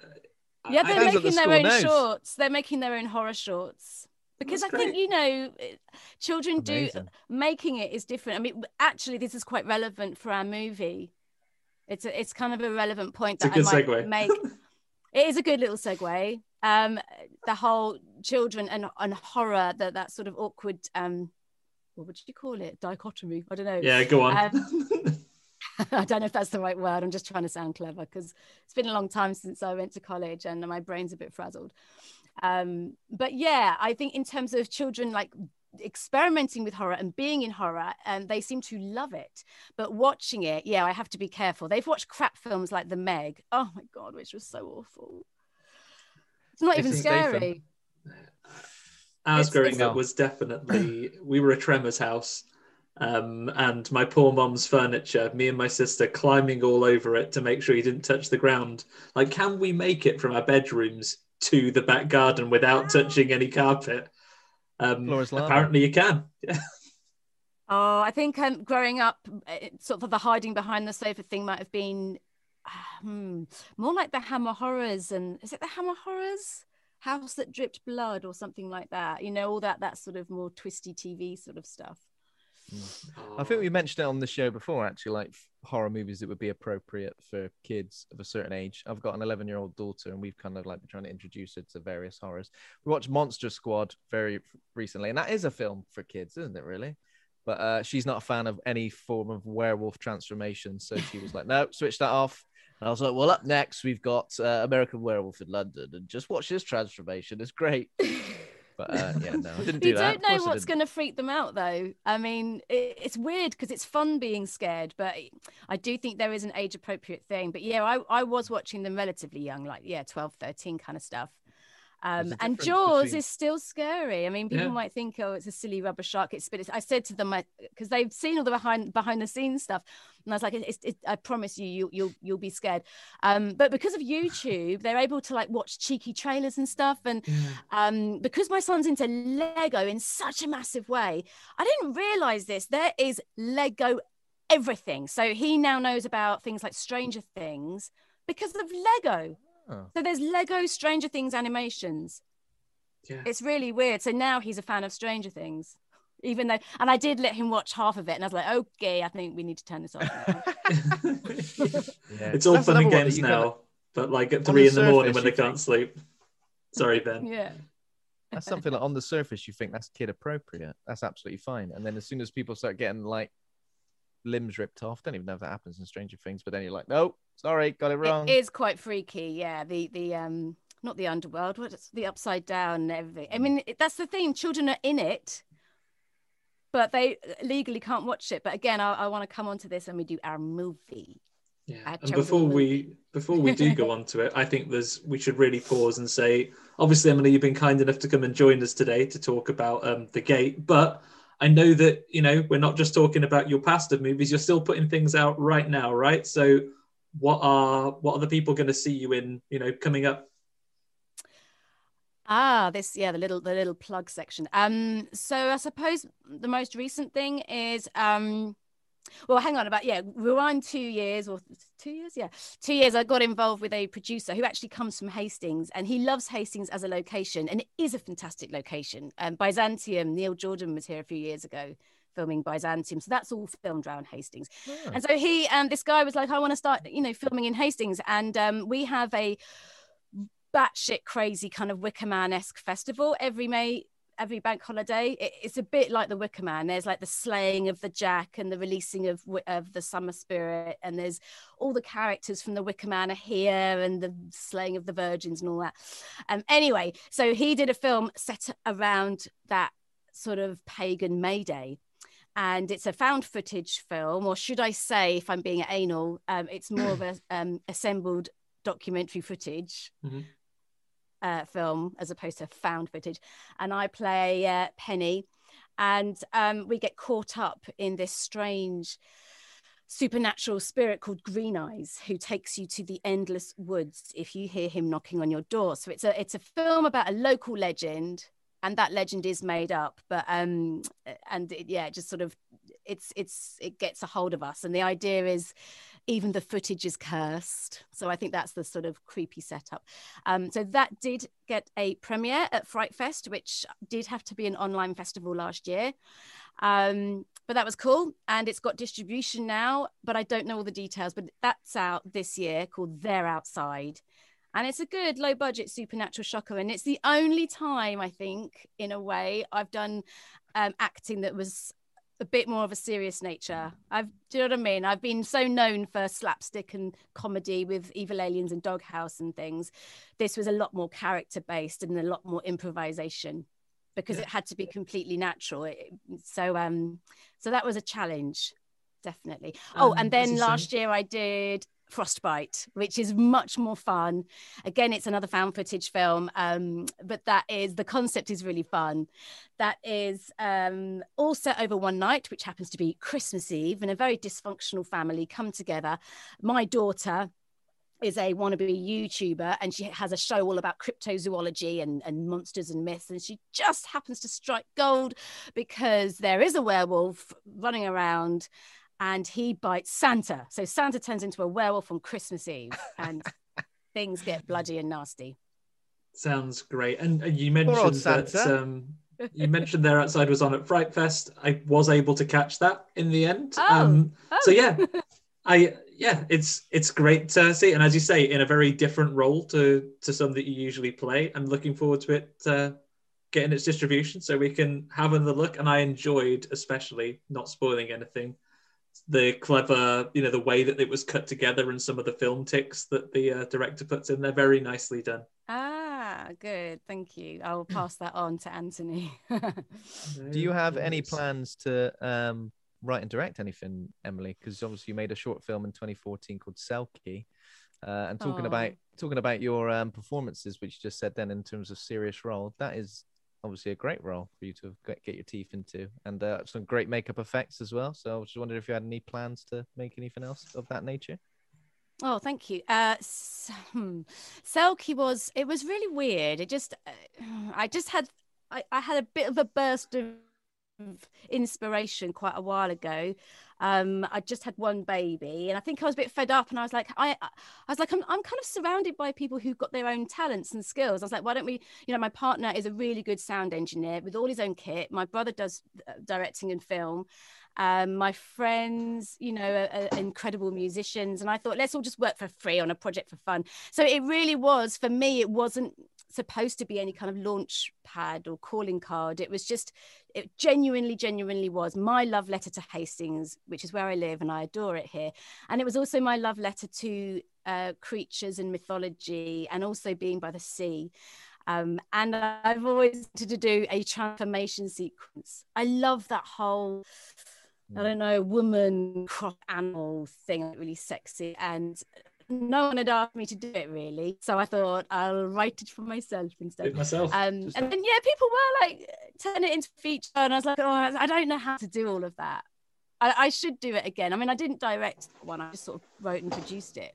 Speaker 3: yeah, they're making the their own knows. shorts. They're making their own horror shorts because That's I great. think you know, children Amazing. do making it is different. I mean, actually, this is quite relevant for our movie. It's a, it's kind of a relevant point
Speaker 2: it's that I might segue.
Speaker 3: make. it is a good little segue. Um, the whole children and and horror, that that sort of awkward um what would you call it? Dichotomy. I don't know.
Speaker 2: Yeah, go on. Um,
Speaker 3: I don't know if that's the right word. I'm just trying to sound clever because it's been a long time since I went to college and my brain's a bit frazzled. Um, but yeah, I think in terms of children like experimenting with horror and being in horror and they seem to love it but watching it yeah i have to be careful they've watched crap films like the meg oh my god which was so awful it's not even scary
Speaker 2: Ours
Speaker 3: It's-
Speaker 2: growing
Speaker 3: it's-
Speaker 2: up was definitely we were a Tremors house, um, and my poor mom's furniture. Me and my sister climbing all over it to make sure he didn't touch the ground. Like, can we make it from our bedrooms to the back garden without touching any carpet? Um,
Speaker 1: Floor is lava.
Speaker 2: apparently, you can.
Speaker 3: Oh, I think um, growing up, it, sort of the hiding behind the sofa thing might have been hmm, more like the Hammer Horrors, and is it the Hammer Horrors? House that dripped blood, or something like that. You know, all that that sort of more twisty TV sort of stuff.
Speaker 1: I think we mentioned it on the show before, actually, like horror movies that would be appropriate for kids of a certain age. I've got an 11 year old daughter, and we've kind of like been trying to introduce her to various horrors. We watched Monster Squad very recently, and that is a film for kids, isn't it, really? But uh, she's not a fan of any form of werewolf transformation. So she was like, no, switch that off. And I was like, well, up next, we've got uh, American Werewolf in London, and just watch this transformation. It's great. But uh, yeah, no, I didn't do
Speaker 3: you
Speaker 1: that.
Speaker 3: don't know what's going to freak them out though i mean it, it's weird because it's fun being scared but i do think there is an age appropriate thing but yeah I, I was watching them relatively young like yeah 12 13 kind of stuff um, and jaws
Speaker 1: between-
Speaker 3: is still scary i mean people
Speaker 2: Yeah.
Speaker 3: might think oh it's a silly rubber shark it's but it's, i said to them because they've seen all the behind behind the scenes stuff and i was like it's, it, i promise you, you you'll you'll be scared um, but because of youtube they're able to like watch cheeky trailers and stuff and um, because my son's into Lego in such a massive way, I didn't realize this. There is Lego everything. So he now knows about things like Stranger Things because of Lego.
Speaker 1: Oh.
Speaker 3: So there's Lego Stranger Things animations.
Speaker 2: Yeah.
Speaker 3: It's really weird. So now he's a fan of Stranger Things. Even though, and I did let him watch half of it, and I was like, "Okay, I think we need to turn this off."
Speaker 1: Yeah.
Speaker 2: it's all
Speaker 1: That's
Speaker 2: fun and
Speaker 1: another one that
Speaker 2: games now,
Speaker 1: kinda-
Speaker 2: but like at
Speaker 1: the
Speaker 2: three in the morning when they can't sleep. Sorry, Ben.
Speaker 3: yeah,
Speaker 1: that's something like on the surface you think that's kid appropriate. That's absolutely fine. And then as soon as people start getting like limbs ripped off, don't even know if that happens in Stranger Things, but then you're like, no, sorry, got it wrong.
Speaker 3: it is quite freaky. Yeah, the the um, not the underworld, what's the upside down and everything. I mean, that's the thing. Children are in it, but they legally can't watch it. But again, I, I want to come on to this when we do our movie.
Speaker 2: Yeah.
Speaker 3: Our
Speaker 2: And before
Speaker 3: movie.
Speaker 2: we before we do go on to it, I think there's we should really pause and say, obviously, Emily, you've been kind enough to come and join us today to talk about um, the gate, but I know that you know we're not just talking about your past of movies. You're still putting things out right now, right? So, what are what are the people going to see you in? You know, coming up.
Speaker 3: Ah, this yeah, the little the little plug section. Um, so I suppose the most recent thing is um, well, hang on about yeah, rewind two years or two years, yeah, two years. I got involved with a producer who actually comes from Hastings, and he loves Hastings as a location, and it is a fantastic location. Um, Byzantium, Neil Jordan was here a few years ago filming Byzantium, so that's all filmed around Hastings. And so he and this guy was like, I want to start, you know, filming in Hastings, and um, we have a batshit crazy kind of Wicker Man esque festival every May, every bank holiday. It, it's a bit like the Wicker Man. There's like the slaying of the Jack and the releasing of of the Summer Spirit, and there's all the characters from the Wicker Man are here, and the slaying of the virgins and all that. Um, anyway, so he did a film set around that sort of pagan May Day. And it's a found footage film, or should I say, if I'm being anal, um, it's more of a um, assembled documentary footage
Speaker 2: Mhm.
Speaker 3: Uh, film as opposed to found footage. And I play uh, Penny, and um, we get caught up in this strange supernatural spirit called Green Eyes, who takes you to the endless woods if you hear him knocking on your door. So it's a it's a film about a local legend, and that legend is made up. But um, and it, yeah, just sort of it's it's it gets a hold of us, and the idea is even the footage is cursed. So I think that's the sort of creepy setup. Um, so that did get a premiere at Fright Fest, which did have to be an online festival last year. Um, but that was cool. And it's got distribution now, but I don't know all the details. But that's out this year called They're Outside. And it's a good low budget supernatural shocker. And it's the only time I think, in a way, I've done um, acting that was a bit more of a serious nature. I've, do you know what I mean? I've been so known for slapstick and comedy with Evil Aliens and Doghouse and things. This was a lot more character based and a lot more improvisation because
Speaker 2: Yeah.
Speaker 3: it had to be completely natural. It- so um, so that was a challenge, definitely. Oh,
Speaker 2: Um,
Speaker 3: and then last year I did Frostbite, which is much more fun. Again, it's another found footage film, um, but that is the concept is really fun. That is um, all set over one night, which happens to be Christmas Eve, and a very dysfunctional family come together. My daughter is a wannabe YouTuber and she has a show all about cryptozoology and, and monsters and myths. And she just happens to strike gold because there is a werewolf running around and he bites Santa. So Santa turns into a werewolf on Christmas Eve and things get bloody and nasty.
Speaker 2: Sounds great. And, and you
Speaker 1: old
Speaker 2: mentioned that um, you mentioned They're Outside was on at Fright Fest. I was able to catch that in the end.
Speaker 3: Oh.
Speaker 2: Um,
Speaker 3: Oh.
Speaker 2: so yeah, I yeah, it's it's great to see. And as you say, in a very different role to to some that you usually play. I'm looking forward to it uh, getting its distribution so we can have another look. And I enjoyed, especially not spoiling anything, the clever, you know, the way that it was cut together and some of the film ticks that the uh, director puts in. They're very nicely done.
Speaker 3: Ah, good. Thank you. I'll pass that on to Anthony.
Speaker 1: Do you have any plans to um, write and direct anything, Emily? Because obviously you made a short film in 2014 called Selkie. Uh, and talking
Speaker 3: Oh.
Speaker 1: about talking about your um, performances, which you just said then in terms of serious role, that is obviously a great role for you to get, your teeth into, and uh, some great makeup effects as well. So I just wondering if you had any plans to make anything else of that nature.
Speaker 3: Oh, thank you. Uh, s- hmm. Selkie was. It was really weird. It just. Uh, I just had. I, I had a bit of a burst of inspiration quite a while ago. Um, I just had one baby, and I think I was a bit fed up. And I was like, I, I was like, I'm, I'm kind of surrounded by people who've got their own talents and skills. I was like, why don't we? You know, my partner is a really good sound engineer with all his own kit. My brother does uh, directing and film. Um, my friends, you know, are, are incredible musicians, and I thought let's all just work for free on a project for fun. So it really was for me. It wasn't supposed to be any kind of launch pad or calling card. It was just, it genuinely, genuinely was my love letter to Hastings, which is where I live, and I adore it here. And it was also my love letter to uh, creatures and mythology, and also being by the sea. Um, and I've always wanted to do a transformation sequence. I love that whole, I don't know, woman crop animal thing, really sexy. And no one had asked me to do it really. So I thought I'll write it for myself instead.
Speaker 2: myself.
Speaker 3: Um,
Speaker 1: Just-
Speaker 3: and then, yeah, people were like, turn it into feature. And I was like, oh, I don't know how to do all of that. I, I should do it again. I mean, I didn't direct that one, I just sort of wrote and produced it.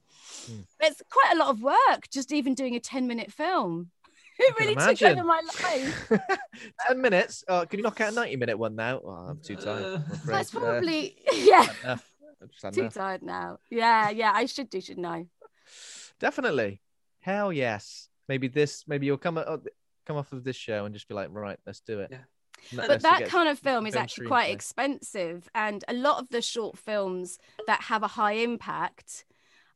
Speaker 3: But it's quite a lot of work just even doing a 10 minute film. It really took over my life.
Speaker 1: 10 minutes. Oh, can you knock out a 90 minute one now? Oh, I'm too tired. I'm.
Speaker 3: That's
Speaker 1: Uh,
Speaker 3: probably, yeah,
Speaker 1: enough. I've just had
Speaker 3: too
Speaker 1: enough.
Speaker 3: tired now. Yeah, yeah, I should do, shouldn't I?
Speaker 1: Definitely. Hell yes. Maybe this, maybe you'll come, o- come off of this show and just be like, right, let's do it.
Speaker 2: Yeah.
Speaker 1: Let-
Speaker 3: but that kind of film is actually quite
Speaker 1: screenplay.
Speaker 3: expensive and a lot of the short films that have a high impact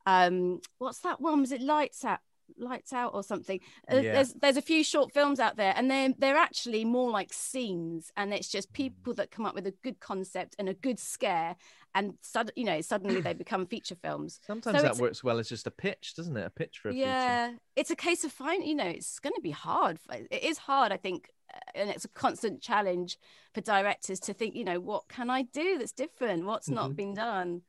Speaker 3: um what's that one was it lights out lights out or something Uh,
Speaker 1: Yeah.
Speaker 3: there's there's a few short films out there and they're they're actually more like scenes and it's just people that come up with a good concept and a good scare and sud- you know suddenly they become feature films
Speaker 1: Sometimes
Speaker 3: So
Speaker 1: that works well as just a pitch, doesn't it? A pitch for a feature.
Speaker 3: yeah it's a case of finding you know it's going to be hard it is hard i think uh, and it's a constant challenge for directors to think you know what can i do that's different what's not
Speaker 2: Mhm.
Speaker 3: been done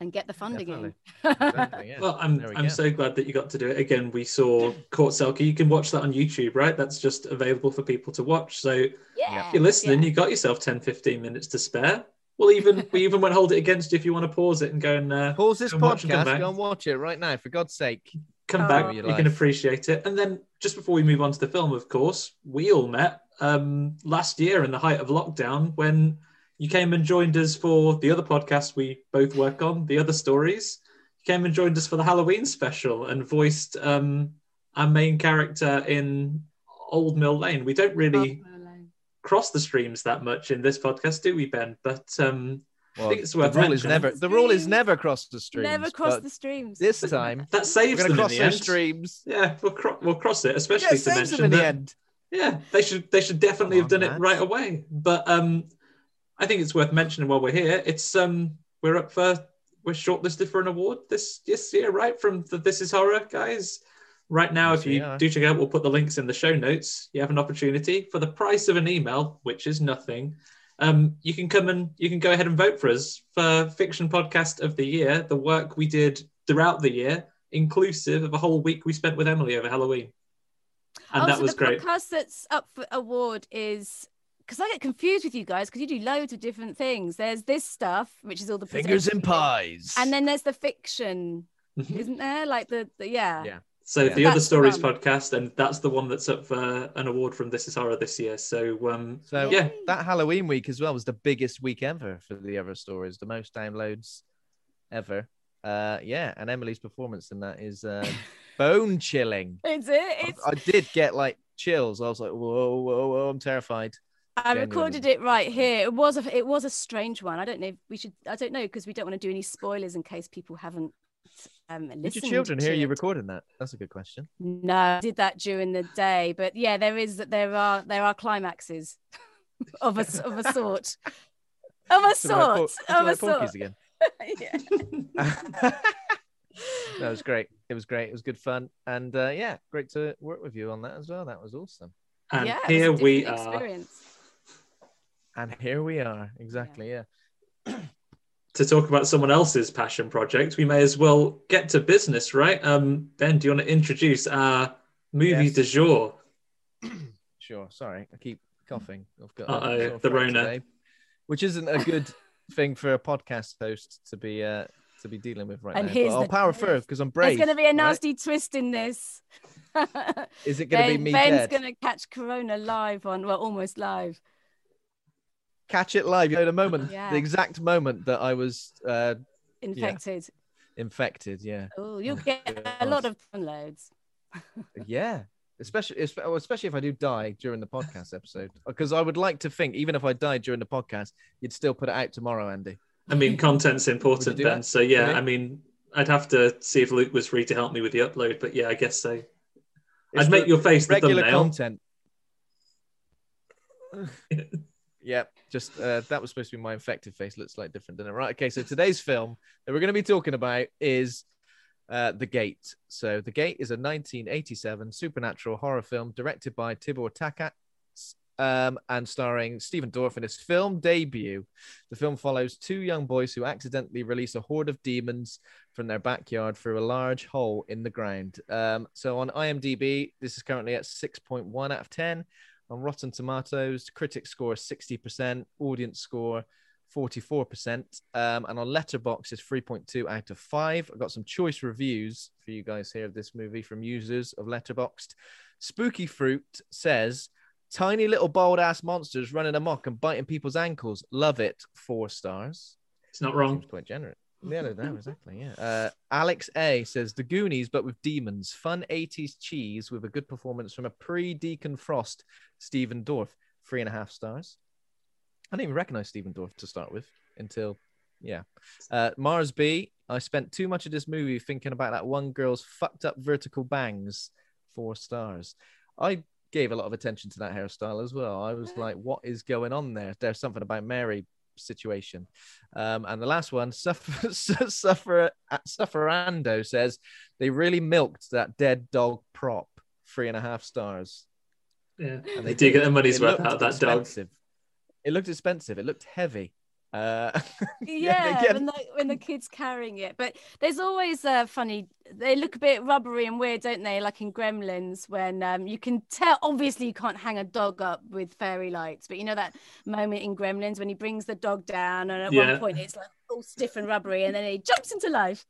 Speaker 3: and get the funding
Speaker 1: Definitely.
Speaker 3: in
Speaker 1: Exactly, yeah.
Speaker 2: Well, I'm
Speaker 1: we
Speaker 2: I'm
Speaker 1: go.
Speaker 2: so glad that you got to do it again. We saw Court Selkie. You can watch that on YouTube, right? That's just available for people to watch. So
Speaker 3: yeah.
Speaker 2: if you're listening,
Speaker 3: yeah.
Speaker 2: you got yourself 10, 15 minutes to spare. We'll even we even won't hold it against you if you want to pause it and go and uh,
Speaker 1: Pause this
Speaker 2: Go and and come
Speaker 1: podcast.
Speaker 2: back.
Speaker 1: Go and watch it right now, for God's sake.
Speaker 2: come
Speaker 3: Oh.
Speaker 2: back.
Speaker 1: Your
Speaker 2: You can appreciate it. And then just before we move on to the film, of course, we all met um, last year in the height of lockdown when you came and joined us for the other podcast we both work on, the other stories. You came and joined us for the Halloween special and voiced um, our main character in Old Mill Lane. We don't really cross the streams that much in this podcast, do we, Ben? But um,
Speaker 1: Well,
Speaker 2: think it's
Speaker 1: the
Speaker 2: worth
Speaker 1: rule is
Speaker 2: mentioning.
Speaker 1: never the rule is never cross the streams.
Speaker 3: never cross the streams
Speaker 1: This time
Speaker 2: that
Speaker 1: we're
Speaker 2: saves
Speaker 1: gonna
Speaker 2: in
Speaker 1: cross
Speaker 2: the end.
Speaker 1: streams.
Speaker 2: Yeah, we'll, cro- we'll cross it,
Speaker 1: Yeah,
Speaker 2: especially
Speaker 1: it
Speaker 2: to
Speaker 1: saves them
Speaker 2: mention
Speaker 1: in the end.
Speaker 2: Yeah, they should they should definitely
Speaker 1: Come
Speaker 2: have
Speaker 1: on,
Speaker 2: done it
Speaker 1: lads.
Speaker 2: right away. But um, I think it's worth mentioning while we're here. It's um, we're up for we're shortlisted for an award this this year, right? From the This Is Horror guys. Right now,
Speaker 1: Yes,
Speaker 2: if you do check out, we'll put the links in the show notes. You have an opportunity for the price of an email, which is nothing. Um, you can come and you can go ahead and vote for us for Fiction Podcast of the Year, the work we did throughout the year, inclusive of a whole week we spent with Emily over Halloween. And
Speaker 3: oh,
Speaker 2: that
Speaker 3: so
Speaker 2: was
Speaker 3: the
Speaker 2: great.
Speaker 3: podcast that's up for award is because I get confused with you guys because you do loads of different things. There's this stuff, which is all the
Speaker 1: Fingers
Speaker 3: and
Speaker 1: pies.
Speaker 3: and then there's the fiction,
Speaker 2: Mhm.
Speaker 3: isn't there? Like the, the yeah.
Speaker 1: Yeah.
Speaker 2: So
Speaker 1: Yeah.
Speaker 2: the other stories
Speaker 3: fun.
Speaker 2: podcast, and that's the one that's up for an award from This Is Horror this year. So um,
Speaker 1: So
Speaker 2: yeah,
Speaker 1: that Halloween week as well was the biggest week ever for the other stories, the most downloads ever. Uh, yeah, and Emily's performance in that is uh, bone chilling.
Speaker 3: Is it? It's,
Speaker 1: I, I did get like chills. I was like, whoa, whoa, whoa! I'm terrified.
Speaker 3: I recorded it right here. It was a it was a strange one. I don't know. If we should. I don't know because we don't want to do any spoilers in case people haven't um, listened.
Speaker 1: Did your children
Speaker 3: to
Speaker 1: hear you recording that? That's a good question.
Speaker 3: No, I did that during the day, but yeah, there is there are there are climaxes of a s- of a sort, of a
Speaker 1: Talking
Speaker 3: sort,
Speaker 1: por-
Speaker 3: of a
Speaker 1: talking about porkies
Speaker 3: sort.
Speaker 1: again.
Speaker 3: yeah.
Speaker 1: that was great. It was great. It was good fun, and uh, yeah, great to work with you on that as well. That was awesome.
Speaker 2: and
Speaker 3: yeah, it was a
Speaker 2: here we
Speaker 3: different
Speaker 2: are
Speaker 1: And here we are. Exactly. Yeah.
Speaker 2: to talk about someone else's passion project. We may as well get to business, right? Um, Ben, do you want to introduce our movie
Speaker 1: Yes.
Speaker 2: du jour?
Speaker 1: Sure. Sorry, I keep coughing. I've got
Speaker 2: Uh-oh,
Speaker 1: a sore
Speaker 2: the
Speaker 1: throat
Speaker 2: Rona.
Speaker 1: today, which isn't a good thing for a podcast host to be uh to be dealing with right
Speaker 3: And
Speaker 1: now.
Speaker 3: here's
Speaker 1: But I'll
Speaker 3: the
Speaker 1: power
Speaker 3: twist.
Speaker 1: through because I'm brave.
Speaker 3: There's going to be a
Speaker 1: right?
Speaker 3: nasty twist in this.
Speaker 1: Is it going to be me
Speaker 3: Ben's going to catch Corona live on well, almost live.
Speaker 1: Catch it live. You know the moment,
Speaker 3: Yeah.
Speaker 1: the exact moment that I was uh
Speaker 3: Infected.
Speaker 1: infected. Yeah.
Speaker 3: Oh, you'll get a lot of downloads.
Speaker 1: Yeah. Especially, especially if I do die during the podcast episode, because I would like to think, even if I died during the podcast, you'd still put it out tomorrow, Andy.
Speaker 2: I mean, content's important,
Speaker 1: do
Speaker 2: Ben.
Speaker 1: that?
Speaker 2: So yeah,
Speaker 1: Really?
Speaker 2: I mean, I'd have to see if Luke was free to help me with the upload, but yeah, I guess so.
Speaker 1: It's
Speaker 2: I'd make your face the
Speaker 1: regular
Speaker 2: thumbnail.
Speaker 1: content. yeah, just uh, that was supposed to be my infected face. Looks like different, doesn't it? Right. Okay. So today's film that we're going to be talking about is uh, The Gate. So The Gate is a 1987 supernatural horror film directed by Tibor Takács. Um, and starring Stephen Dorff in his film debut. The film follows two young boys who accidentally release a horde of demons from their backyard through a large hole in the ground. Um, so on IMDb, this is currently at 6.1 out of 10. On Rotten Tomatoes, critic score is 60%, audience score 44%, um, and on Letterboxd is 3.2 out of 5. I've got some choice reviews for you guys here of this movie from users of Letterboxd. Spooky Fruit says, Tiny little bald ass monsters running amok and biting people's ankles. Love it. Four stars.
Speaker 2: It's not wrong.
Speaker 1: Seems quite generous. Yeah, no, exactly. Yeah. Uh, Alex A says The Goonies, but with demons. Fun 80s cheese with a good performance from a pre Deacon Frost, Stephen Dorff. Three and a half stars. I didn't even recognize Stephen Dorff to start with until, yeah. Uh, Mars B, I spent too much of this movie thinking about that one girl's fucked up vertical bangs. Four stars. I gave a lot of attention to that hairstyle as well. I was like, what is going on there? There's something about Mary situation. Um, and the last one, Suffer, Suffer, Sufferando says they really milked that dead dog prop. Three and a half stars.
Speaker 2: Yeah,
Speaker 1: And
Speaker 2: they do get their money's worth
Speaker 1: looked
Speaker 2: out of that dog.
Speaker 1: It looked expensive. It looked heavy. Uh,
Speaker 3: yeah,
Speaker 1: again-
Speaker 3: when the when the kid's carrying it. But there's always uh, funny. They look a bit rubbery and weird, don't they? Like in Gremlins, when um, you can tell. Obviously, you can't hang a dog up with fairy lights, but you know that moment in Gremlins when he brings the dog down, and at
Speaker 2: Yeah.
Speaker 3: one point it's like all stiff and rubbery, and then he jumps into life.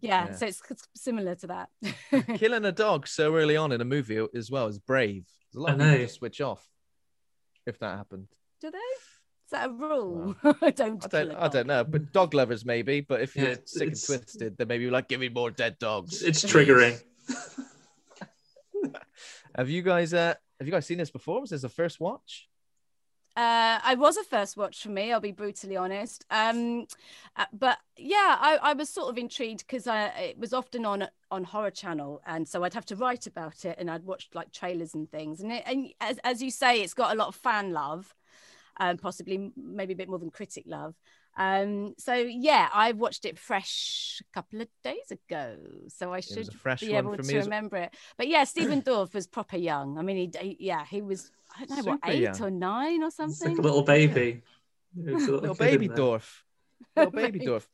Speaker 3: Yeah,
Speaker 1: Yeah.
Speaker 3: so it's, it's similar to that.
Speaker 1: killing a dog so early on in a movie as well is brave. There's a lot
Speaker 2: I
Speaker 1: of people
Speaker 2: know.
Speaker 1: just switch off if that happened.
Speaker 3: Do they? Is that a rule? don't.
Speaker 1: I don't.
Speaker 3: a
Speaker 1: I
Speaker 3: dog.
Speaker 1: don't know, but dog lovers maybe. But if you're
Speaker 2: Yeah,
Speaker 1: sick and twisted, then maybe you're like, give me more dead dogs.
Speaker 2: It's triggering.
Speaker 1: Have you guys? Uh, have you guys seen this before? Was this a first watch?
Speaker 3: Uh, I was a first watch for me. I'll be brutally honest. Um, uh, but yeah, I, I was sort of intrigued because it was often on on Horror Channel, and so I'd have to write about it, and I'd watched like trailers and things. And it, and as as you say, it's got a lot of fan love, um, possibly maybe a bit more than critic love. Um, so yeah, I watched it fresh a couple of days ago, so I should
Speaker 1: fresh
Speaker 3: be able to remember it. But yeah, Stephen Dorff was proper young. I mean, he, he yeah, he was I don't know what eight
Speaker 1: young.
Speaker 3: or nine or
Speaker 2: It's like
Speaker 3: something.
Speaker 2: a little baby. It a
Speaker 1: little
Speaker 2: kid
Speaker 1: baby Dorff, Little baby Dorff.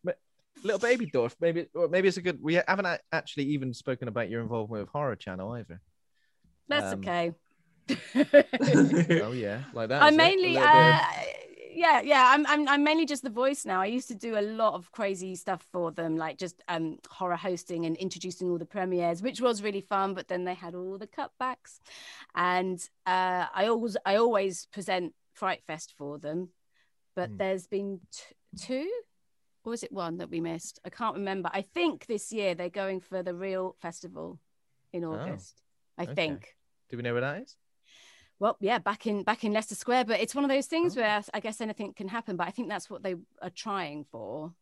Speaker 1: Little baby dwarf. Maybe, or maybe it's a good. We haven't a- actually even spoken about your involvement with Horror Channel either.
Speaker 3: That's
Speaker 1: um,
Speaker 3: okay.
Speaker 1: Oh yeah, like that.
Speaker 3: I
Speaker 1: is
Speaker 3: mainly,
Speaker 1: little bit of-
Speaker 3: uh, yeah, yeah. I'm, I'm, I'm mainly just the voice now. I used to do a lot of crazy stuff for them, like just um, horror hosting and introducing all the premieres, which was really fun. But then they had all the cutbacks, and uh, I always, I always present Fright Fest for them. But
Speaker 1: Hmm.
Speaker 3: there's been t- two, or was it one that we missed? I can't remember. I think this year they're going for the real festival in
Speaker 1: Oh,
Speaker 3: August. I
Speaker 1: okay.
Speaker 3: think.
Speaker 1: Do we know where that is?
Speaker 3: Well, yeah, back in back in Leicester Square, but it's one of those things
Speaker 1: Oh.
Speaker 3: where I guess anything can happen. But I think that's what they are trying for.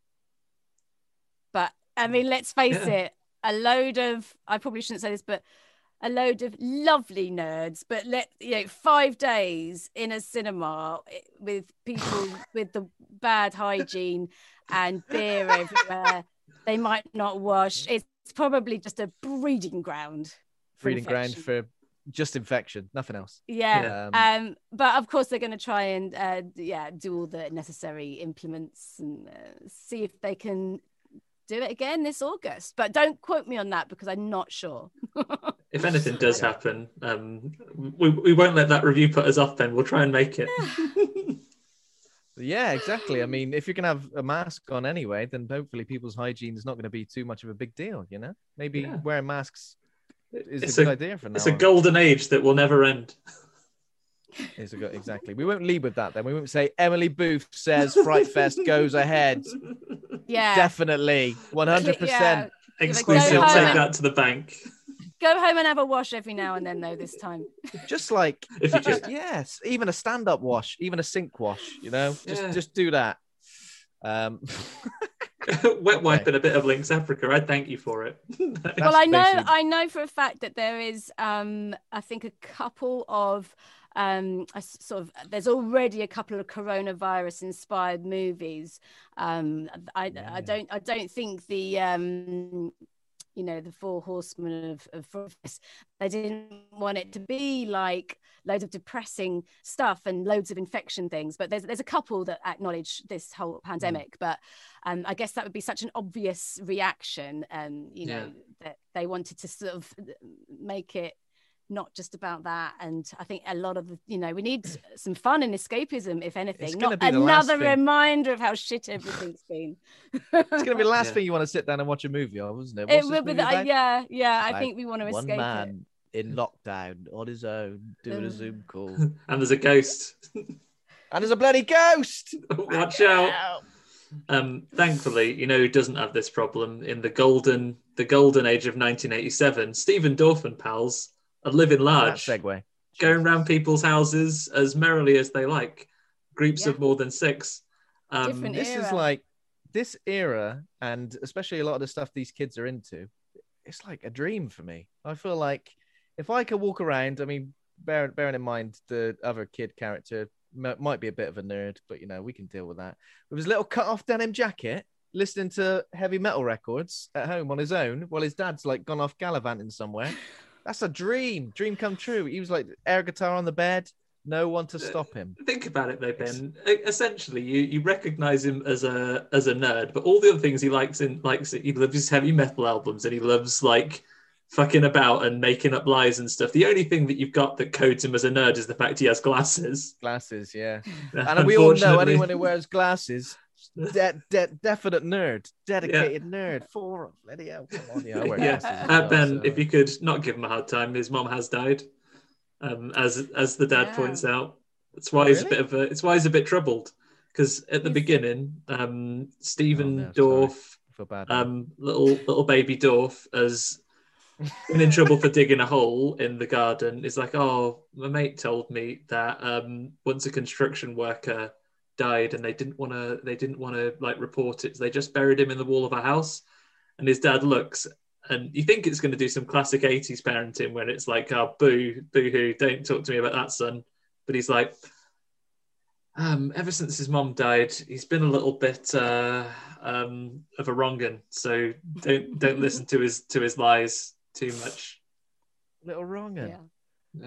Speaker 3: But I mean, let's face
Speaker 2: Yeah.
Speaker 3: it, a load of I probably shouldn't say this, but a load of lovely nerds. But let you know, five days in a cinema eh, with people with the bad hygiene and beer everywhere. They might not wash. It's probably just a breeding ground.
Speaker 1: Breeding ground for just infection, nothing else.
Speaker 3: Yeah.
Speaker 1: Yeah.
Speaker 3: Um, but of course they're going to try and uh, yeah do all the necessary implements and uh, see if they can do it again this August. But don't quote me on that because I'm not sure.
Speaker 2: If anything does happen, um, we, we won't let that review put us off. Then we'll try and make it.
Speaker 1: Yeah, exactly. I mean, if you can have a mask on anyway, then hopefully people's hygiene is not going to be too much of a big deal. You know, maybe
Speaker 2: Yeah.
Speaker 1: wearing masks is
Speaker 2: It's
Speaker 1: a good
Speaker 2: a-
Speaker 1: idea for now.
Speaker 2: It's a
Speaker 1: on.
Speaker 2: golden age that will never end.
Speaker 1: It's a good, exactly. We won't lead with that then. We won't say Emily Booth says Fright Fest goes ahead.
Speaker 3: Yeah.
Speaker 1: Definitely, one hundred
Speaker 3: Yeah.
Speaker 1: percent.
Speaker 2: Exclusive.
Speaker 3: Go
Speaker 2: Take that to the bank.
Speaker 3: Go home and have a wash every now and then though. This time.
Speaker 1: Just like
Speaker 2: If you
Speaker 1: just yes, even a stand-up wash, even a sink wash. You know, just
Speaker 2: Yeah.
Speaker 1: just do that. Um,
Speaker 2: Wet wipe and a bit of Lynx Africa. I thank you for it.
Speaker 3: well i know
Speaker 1: basically-
Speaker 3: i know for a fact that there is um i think a couple of um a s- sort of there's already a couple of coronavirus inspired movies um i i don't i don't think the um you know the four horsemen of, of Forest. they didn't want it to be like loads of depressing stuff and loads of infection things but there's there's a couple that acknowledge this whole pandemic but um i guess that would be such an obvious reaction um you know that they wanted to sort of make it not just about that and i think a lot of the you know we need some fun and escapism if anything
Speaker 1: gonna
Speaker 3: not
Speaker 1: be
Speaker 3: another reminder of how shit everything's been
Speaker 1: it's gonna be the last
Speaker 2: Yeah.
Speaker 1: thing you want to sit down and watch a movie of, isn't it?
Speaker 3: it
Speaker 1: What's this
Speaker 3: will be the,
Speaker 1: about?
Speaker 3: yeah yeah i
Speaker 1: Like,
Speaker 3: think we want to
Speaker 1: One
Speaker 3: escape it
Speaker 1: man in lockdown on his own doing a Zoom call,
Speaker 2: and there's a ghost.
Speaker 1: and there's a bloody ghost.
Speaker 2: Watch out. Um, thankfully, you know who doesn't have this problem in the golden the golden age of 1987. Stephen Dorff and pals are living
Speaker 1: That
Speaker 2: large,
Speaker 1: segue.
Speaker 2: going around people's houses as merrily as they like, groups
Speaker 3: Yeah.
Speaker 2: of more than six. Um,
Speaker 3: Different
Speaker 1: this is like this era and especially a lot of the stuff these kids are into it's like a dream for me i feel like if i could walk around i mean bear, bearing in mind the other kid character m- might be a bit of a nerd but you know we can deal with that with his little cut off denim jacket listening to heavy metal records at home on his own while his dad's like gone off gallivanting somewhere that's a dream dream come true he was like air guitar on the bed no one to uh, stop him
Speaker 2: Think about it though, Ben. E- Essentially, you, you recognize him as a as a nerd, but all the other things he likes in likes he loves his heavy metal albums and he loves like fucking about and making up lies and stuff. The only thing that you've got that codes him as a nerd is the fact he has glasses.
Speaker 1: glasses yeah And we all know anyone who wears glasses, de- de- definite nerd, dedicated nerd. For bloody hell, come on, yeah,
Speaker 2: yeah,
Speaker 1: glasses. as
Speaker 2: uh,
Speaker 1: well,
Speaker 2: Ben,
Speaker 1: so-
Speaker 2: if you could not give him a hard time, his mom has died, um, as as the dad
Speaker 3: Yeah.
Speaker 2: points out. That's why he's a bit of a. It's why he's a bit troubled because at the
Speaker 3: Is-
Speaker 2: beginning, um, Stephen
Speaker 1: Oh, no.
Speaker 2: Dorff,
Speaker 1: I feel bad.
Speaker 2: um, little little baby Dorff, has been in trouble for digging a hole in the garden. Is like, oh, my mate told me that um, once a construction worker died and they didn't want to, they didn't want to like report it, so they just buried him in the wall of a house. And his dad looks, and you think it's going to do some classic '80s parenting when it's like, oh, boo, boo hoo, don't talk to me about that, son. But he's like, Um, ever since his mom died, he's been a little bit uh, um, of a wrong'un. So don't don't listen to his to his lies too much.
Speaker 1: Little wrong.
Speaker 3: Yeah.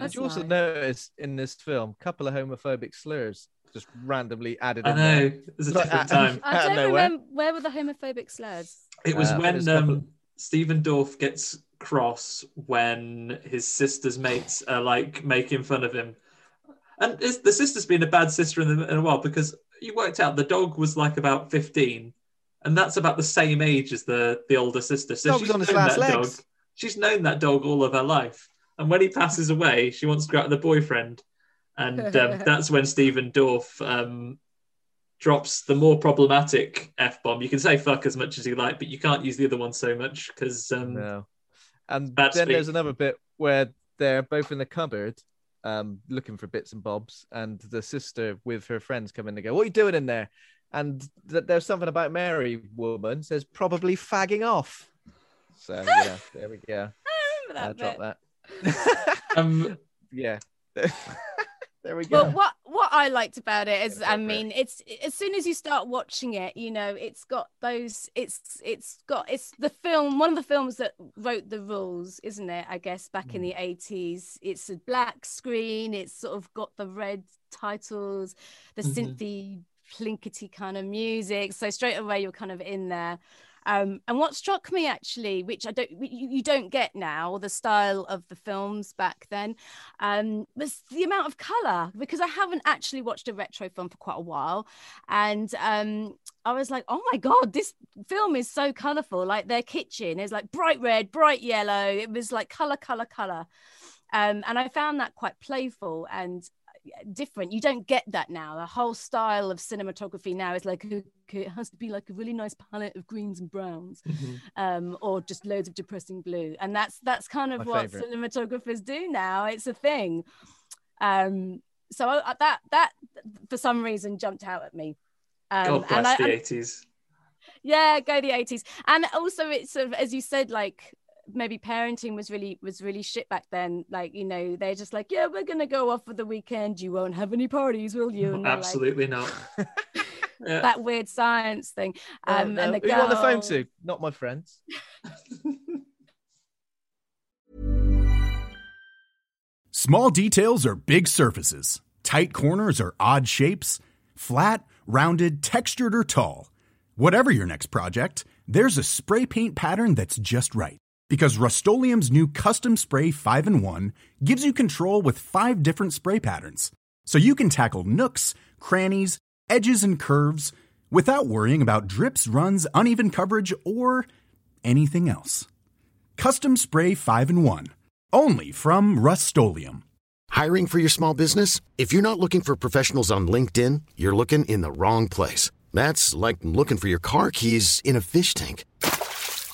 Speaker 1: Did you also
Speaker 3: nice.
Speaker 1: notice in this film a couple of homophobic slurs just randomly added
Speaker 2: I
Speaker 1: in
Speaker 2: know
Speaker 1: there?
Speaker 2: it was a
Speaker 1: Like,
Speaker 2: different time.
Speaker 3: I don't
Speaker 1: nowhere.
Speaker 3: remember where were the homophobic slurs.
Speaker 2: It was
Speaker 1: Uh,
Speaker 2: when
Speaker 1: there's a
Speaker 2: um, Stephen Dorff gets cross when his sister's mates are like making fun of him, and his, the sister's been a bad sister in, the, in a while because you worked out the dog was like about fifteen, and that's about the same age as the the older sister. So
Speaker 1: Dog's
Speaker 2: she's
Speaker 1: on his
Speaker 2: known
Speaker 1: last
Speaker 2: that
Speaker 1: legs.
Speaker 2: dog. She's known that dog all of her life, and when he passes away, she wants to go out with the boyfriend, and um, that's when Stephen Dorff um, drops the more problematic f bomb. You can say fuck as much as you like, but you can't use the other one so much because um,
Speaker 1: No. And
Speaker 2: Bad
Speaker 1: then there's another bit where they're both in the cupboard um, looking for bits and bobs, and the sister with her friends come in and go, What are you doing in there? And th- there's something about Mary woman says, Probably fagging off. So, yeah, there we go.
Speaker 3: I remember
Speaker 1: I'll
Speaker 3: that
Speaker 1: drop
Speaker 3: bit.
Speaker 1: that.
Speaker 2: um,
Speaker 1: yeah. There we go.
Speaker 3: But what what I liked about it is, I
Speaker 1: go for it.
Speaker 3: mean, it's as soon as you start watching it, you know, it's got those, it's it's got it's the film, one of the films that wrote the rules, isn't it? I guess back in
Speaker 1: Mm.
Speaker 3: the eighties, it's a black screen. It's sort of got the red titles, the
Speaker 2: Mhm.
Speaker 3: synthy plinkety kind of music. So straight away you're kind of in there. Um, and what struck me actually, which I don't, you, don't get now, the style of the films back then, um, was the amount of color because I haven't actually watched a retro film for quite a while, and um, I was like, oh my god, this film is so colorful. Like their kitchen is like bright red, bright yellow. It was like color, color, color, um, and I found that quite playful and different. You don't get that now. The whole style of cinematography now is like it has to be like a really nice palette of greens and browns
Speaker 2: mhm.
Speaker 3: um, or just loads of depressing blue. And that's that's kind of
Speaker 1: My
Speaker 3: what
Speaker 1: favourite.
Speaker 3: cinematographers do now. It's a thing. Um, so I, that that for some reason jumped out at me. Um,
Speaker 2: God
Speaker 3: and
Speaker 2: bless
Speaker 3: I,
Speaker 2: the eighties.
Speaker 3: yeah, go the eighties. And also, it's sort of as you said, like maybe parenting was really was really shit back then. Like you know, they're just like, yeah, we're gonna go off for the weekend. You won't have any parties, will you? And they're like,
Speaker 2: Absolutely not. Yeah.
Speaker 3: that weird science thing.
Speaker 1: Oh,
Speaker 3: Um,
Speaker 1: no.
Speaker 3: and the
Speaker 1: Who on the phone
Speaker 3: girl-
Speaker 1: to? Not my friends.
Speaker 4: Small details are big surfaces. Tight corners are odd shapes. Flat, rounded, textured, or tall. Whatever your next project, there's a spray paint pattern that's just right. Because Rust new Custom Spray 5 and 1 gives you control with five different spray patterns. So you can tackle nooks, crannies, edges, and curves without worrying about drips, runs, uneven coverage, or anything else. Custom Spray 5 and 1. Only from Rust
Speaker 5: Hiring for your small business? If you're not looking for professionals on LinkedIn, you're looking in the wrong place. That's like looking for your car keys in a fish tank.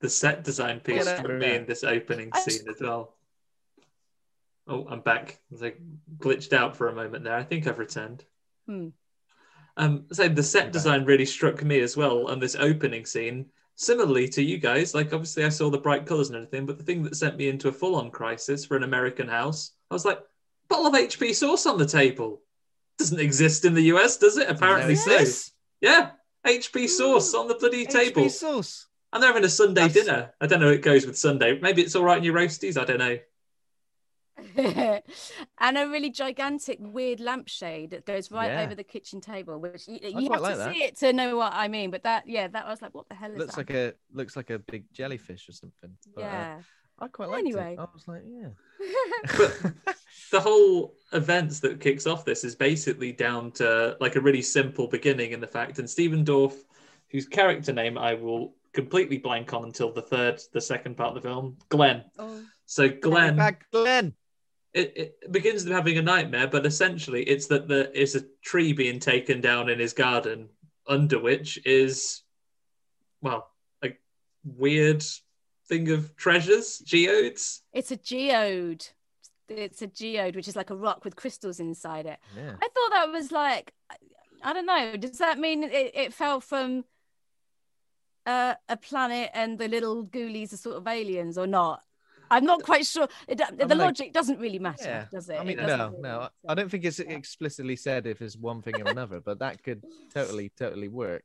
Speaker 2: the set design piece
Speaker 1: Yeah,
Speaker 2: from me
Speaker 1: yeah.
Speaker 2: in this opening
Speaker 3: I
Speaker 2: scene as well. Oh, I'm back. I was like glitched out for a moment there. I think I've returned.
Speaker 3: Hmm.
Speaker 2: Um, so the set
Speaker 1: back.
Speaker 2: design really struck me as well on this opening scene. Similarly to you guys, like obviously I saw the bright colors and everything, but the thing that sent me into a full-on crisis for an American house, I was like, bottle of HP sauce on the table. Doesn't exist in the US, does it? Apparently so.
Speaker 1: Yes.
Speaker 2: Yeah, HP sauce on the bloody table,
Speaker 1: HP sauce.
Speaker 2: And they're having a Sunday
Speaker 1: That's-
Speaker 2: dinner. I don't know. It goes with Sunday. Maybe it's all right in your roasties. I don't know.
Speaker 3: and a really gigantic, weird lampshade that goes right
Speaker 1: Yeah.
Speaker 3: over the kitchen table, which you, you have
Speaker 1: like
Speaker 3: to
Speaker 1: that.
Speaker 3: see it to know what I mean. But that, yeah, that I was like, what the hell is
Speaker 1: looks
Speaker 3: that?
Speaker 1: like a looks like a big jellyfish or something. But, uh,
Speaker 3: yeah.
Speaker 1: I quite liked
Speaker 3: Anyway.
Speaker 1: it. I was like, yeah.
Speaker 2: But the whole events that kicks off this is basically down to like a really simple beginning in the fact, and Stephen Dorff, whose character name I will completely blank on until the third, the second part of the film, Glenn.
Speaker 3: Oh.
Speaker 2: So Glenn,
Speaker 1: Back Glenn.
Speaker 2: it, it begins with having a nightmare, but essentially it's that there is a tree being taken down in his garden, under which is, well, a weird thing of treasures, geodes.
Speaker 3: It's a geode. It's a geode, which is like a rock with crystals inside it.
Speaker 1: Yeah.
Speaker 3: I thought that was like, I don't know. Does that mean it, it fell from uh, a planet and the little ghoulies are sort of aliens or not? I'm not quite sure. It, the
Speaker 1: like-
Speaker 3: logic doesn't really matter,
Speaker 1: Yeah.
Speaker 3: does it?
Speaker 1: I mean,
Speaker 3: It
Speaker 1: no,
Speaker 3: really
Speaker 1: no.
Speaker 3: matter.
Speaker 1: I don't think it's explicitly said if it's one thing or another, but that could totally, totally work.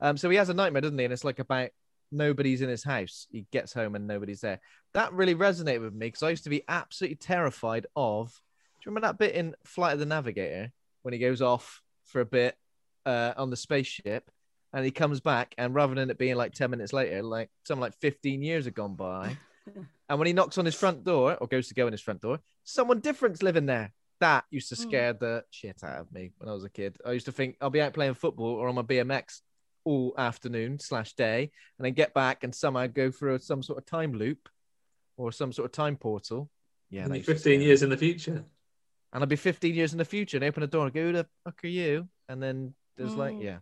Speaker 1: Um, so he has a nightmare, doesn't he? And it's like about nobody's in his house. He gets home and nobody's there. That really resonated with me because I used to be absolutely terrified of. Do you remember that bit in Flight of the Navigator when he goes off for a bit uh, on the spaceship? And he comes back, and rather than it being like 10 minutes later, like something like 15 years have gone by. And when he knocks on his front door or goes to go in his front door, someone different's living there. That used to
Speaker 3: Mm.
Speaker 1: scare the shit out of me when I was a kid. I used to think I'll be out playing football or on my BMX all afternoon slash day, and then get back and somehow go through some sort of time loop or some sort of time portal. Yeah,
Speaker 2: and
Speaker 1: that
Speaker 2: you're
Speaker 1: used to
Speaker 2: 15
Speaker 1: scare me.
Speaker 2: years in the future.
Speaker 1: and I'll be 15 years in the future and open the door and go, "Who the fuck are you?" And then there's like,
Speaker 3: Mm.
Speaker 1: yeah,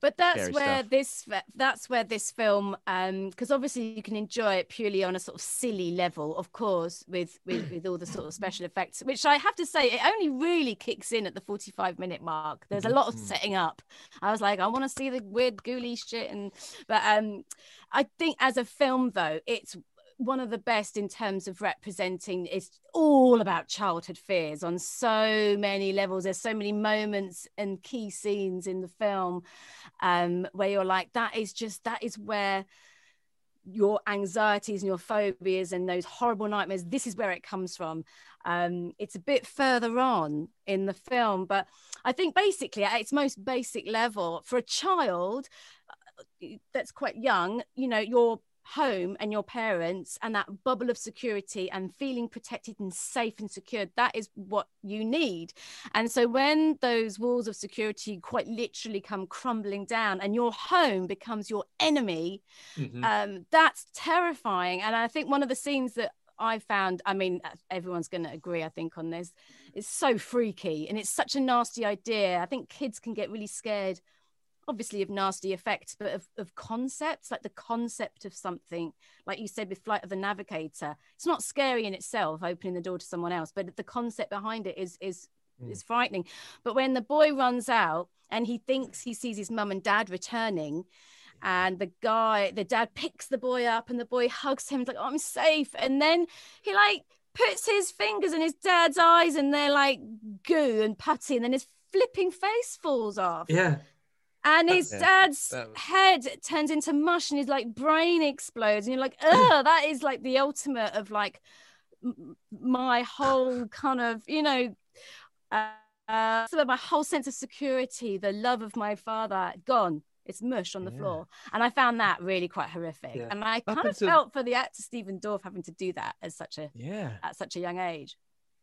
Speaker 3: but that's
Speaker 1: Scary
Speaker 3: where
Speaker 1: stuff.
Speaker 3: this that's where this film um because obviously you can enjoy it purely on a sort of silly level of course with with, with all the sort of special effects which i have to say it only really kicks in at the 45 minute mark there's a lot of
Speaker 1: Mhm.
Speaker 3: setting up i was like i want to see the weird ghouly shit and but um i think as a film though it's one of the best in terms of representing is all about childhood fears on so many levels. There's so many moments and key scenes in the film um where you're like that is just that is where your anxieties and your phobias and those horrible nightmares this is where it comes from. Um it's a bit further on in the film but i think basically at its most basic level for a child uh, that's quite young you know your home and your parents and that bubble of security and feeling protected and safe and secured that is what you need and so when those walls of security quite literally come crumbling down and your home becomes your enemy
Speaker 2: Mhm.
Speaker 3: um, that's terrifying. And I think one of the scenes that I found, I mean, uh, everyone's going to agree, I think, on this, is so freaky and it's such a nasty idea. I think kids can get really scared, obviously, of nasty effects, but of, of concepts, like the concept of something, like you said with Flight of the Navigator. It's not scary in itself, opening the door to someone else, but the concept behind it is, is, hmm. is frightening. But when the boy runs out and he thinks he sees his mum and dad returning, and the guy, the dad picks the boy up and the boy hugs him, like, oh, I'm safe. And then he like puts his fingers in his dad's eyes and they're like goo and putty, and then his flipping face falls off.
Speaker 2: Yeah.
Speaker 3: And his
Speaker 1: Yeah,
Speaker 3: dad's
Speaker 1: was-
Speaker 3: head turns into mush and his like brain explodes. And you're like, oh, that is like the ultimate of like m- my whole kind of, you know, uh, uh, my whole sense of security, the love of my father, gone. It's mush on the
Speaker 1: Yeah.
Speaker 3: floor. And I found that really quite horrific.
Speaker 2: Yeah.
Speaker 3: And I kind of
Speaker 1: until-
Speaker 3: felt for the actor Stephen Dorff having to do that as such a
Speaker 1: yeah.
Speaker 3: at such a young age.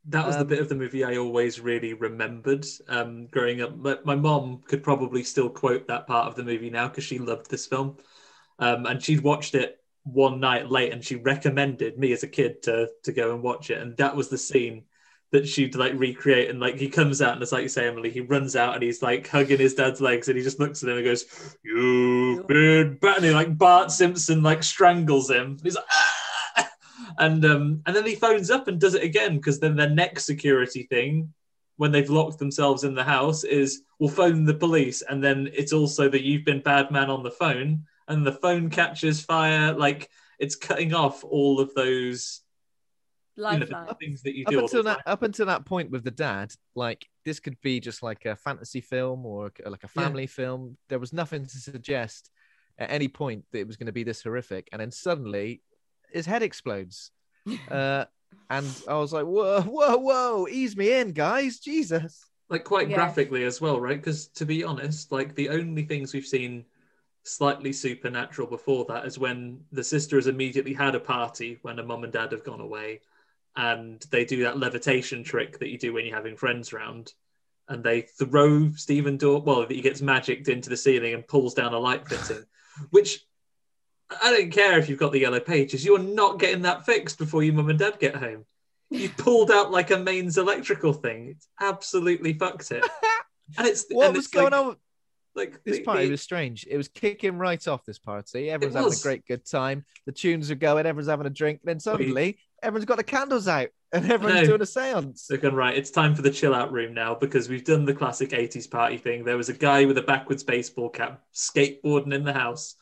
Speaker 2: That was the
Speaker 1: Um,
Speaker 2: bit of the movie I always really remembered um, growing up. My, my mom could probably still quote that part of the movie now because she loved this film. Um, and she'd watched it one night late and she recommended me as a kid to, to go and watch it. And that was the scene that she'd like recreate. And like he comes out and it's like you say, Emily, he runs out and he's like hugging his dad's legs and he just looks at him and goes, You've been he, like Bart Simpson like strangles him. He's like, ah! And um and then he phones up and does it again because then their next security thing when they've locked themselves in the house is we'll phone the police. And then it's also that you've been bad man on the phone and the phone catches fire. Like it's cutting off all of those you know, things that you
Speaker 1: up
Speaker 2: do all
Speaker 1: until that up until that point with the dad like this could be just like a fantasy film or like a
Speaker 2: Yeah.
Speaker 1: family film. There was nothing to suggest at any point that it was going to be this horrific. And then suddenly his head explodes uh and I was like, whoa, whoa, whoa, ease me in, guys, Jesus.
Speaker 2: like quite
Speaker 3: Yeah.
Speaker 2: graphically as well, right? Because to be honest, like the only things we've seen slightly supernatural before that is when the sister has immediately had a party when her mum and dad have gone away, and they do that levitation trick that you do when you're having friends round, and they throw Stephen Dor well, he gets magicked into the ceiling and pulls down a light fitting, which. I don't care if you've got the yellow pages. You're not getting that fixed before your mum and dad get home. You pulled out like a mains electrical thing. It's absolutely fucked it. And it's
Speaker 1: What
Speaker 2: and
Speaker 1: was
Speaker 2: it's
Speaker 1: going
Speaker 2: like,
Speaker 1: on?
Speaker 2: Like
Speaker 1: This
Speaker 2: the-
Speaker 1: party
Speaker 2: the-
Speaker 1: was strange. It was kicking right off this party. Everyone's having a great good time. The tunes are going. Everyone's having a drink. Then suddenly, everyone's got the candles out and everyone's doing a seance.
Speaker 2: They're going right. It's time for the chill out room now because we've done the classic '80s party thing. There was a guy with a backwards baseball cap skateboarding in the house.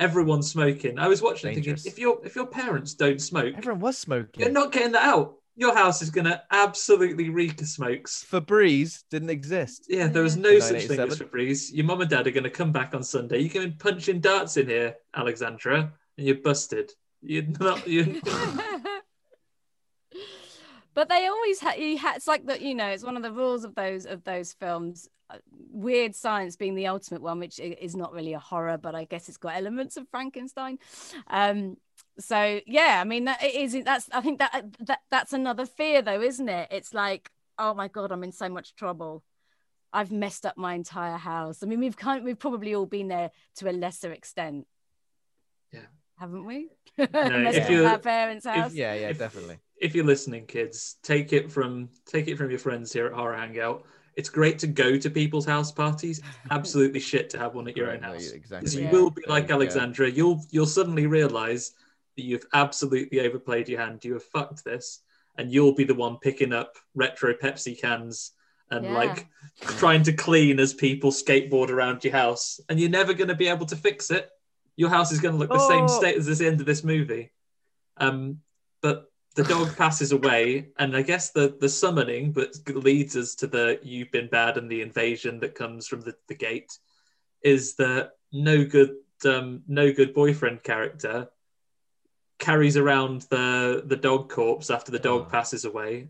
Speaker 2: Everyone's smoking. I was watching, it thinking, if your if your parents don't smoke,
Speaker 1: Everyone was smoking.
Speaker 2: you're not getting that out. Your house is going to absolutely reek of smokes.
Speaker 1: Febreze didn't exist.
Speaker 2: Yeah, there was no such thing as
Speaker 1: 1987.
Speaker 2: Febreze. Your mum and dad are going to come back on Sunday. You can be punching darts in here, Alexandra, and you're busted. You're not. You.
Speaker 3: but they always had you had it's like that you know it's one of the rules of those of those films weird science being the ultimate one which is not really a horror but i guess it's got elements of frankenstein. Um so yeah i mean that it is that's i think that that that's another fear though isn't it? It's like oh my god i'm in so much trouble. I've messed up my entire house. I mean we've kind of, we've probably all been there to a lesser extent.
Speaker 2: Yeah.
Speaker 3: haven't we?
Speaker 2: If
Speaker 3: messed up
Speaker 2: you-
Speaker 3: our parents house.
Speaker 1: Yeah, yeah,
Speaker 2: If-
Speaker 1: definitely.
Speaker 2: if you're listening, kids, take it from take it from your friends here at Horror Hangout. It's great to go to people's house parties. Absolutely shit to have one at your own house.
Speaker 1: you-
Speaker 2: Because
Speaker 1: exactly.
Speaker 2: you will be like
Speaker 1: you go.
Speaker 2: Alexandra. You'll you'll suddenly realise that you've absolutely overplayed your hand. You have fucked this, and you'll be the one picking up retro Pepsi cans and
Speaker 3: Yeah.
Speaker 2: like trying to clean as people skateboard around your house, and you're never going to be able to fix it. Your house is going to look the same
Speaker 1: Oh.
Speaker 2: state as the end of this movie. Um, but the dog passes away, and I guess the the summoning, but leads us to the "you've been bad" and the invasion that comes from the, the gate, is the no good um, no good boyfriend character carries around the the dog corpse after the dog
Speaker 1: Oh.
Speaker 2: passes away.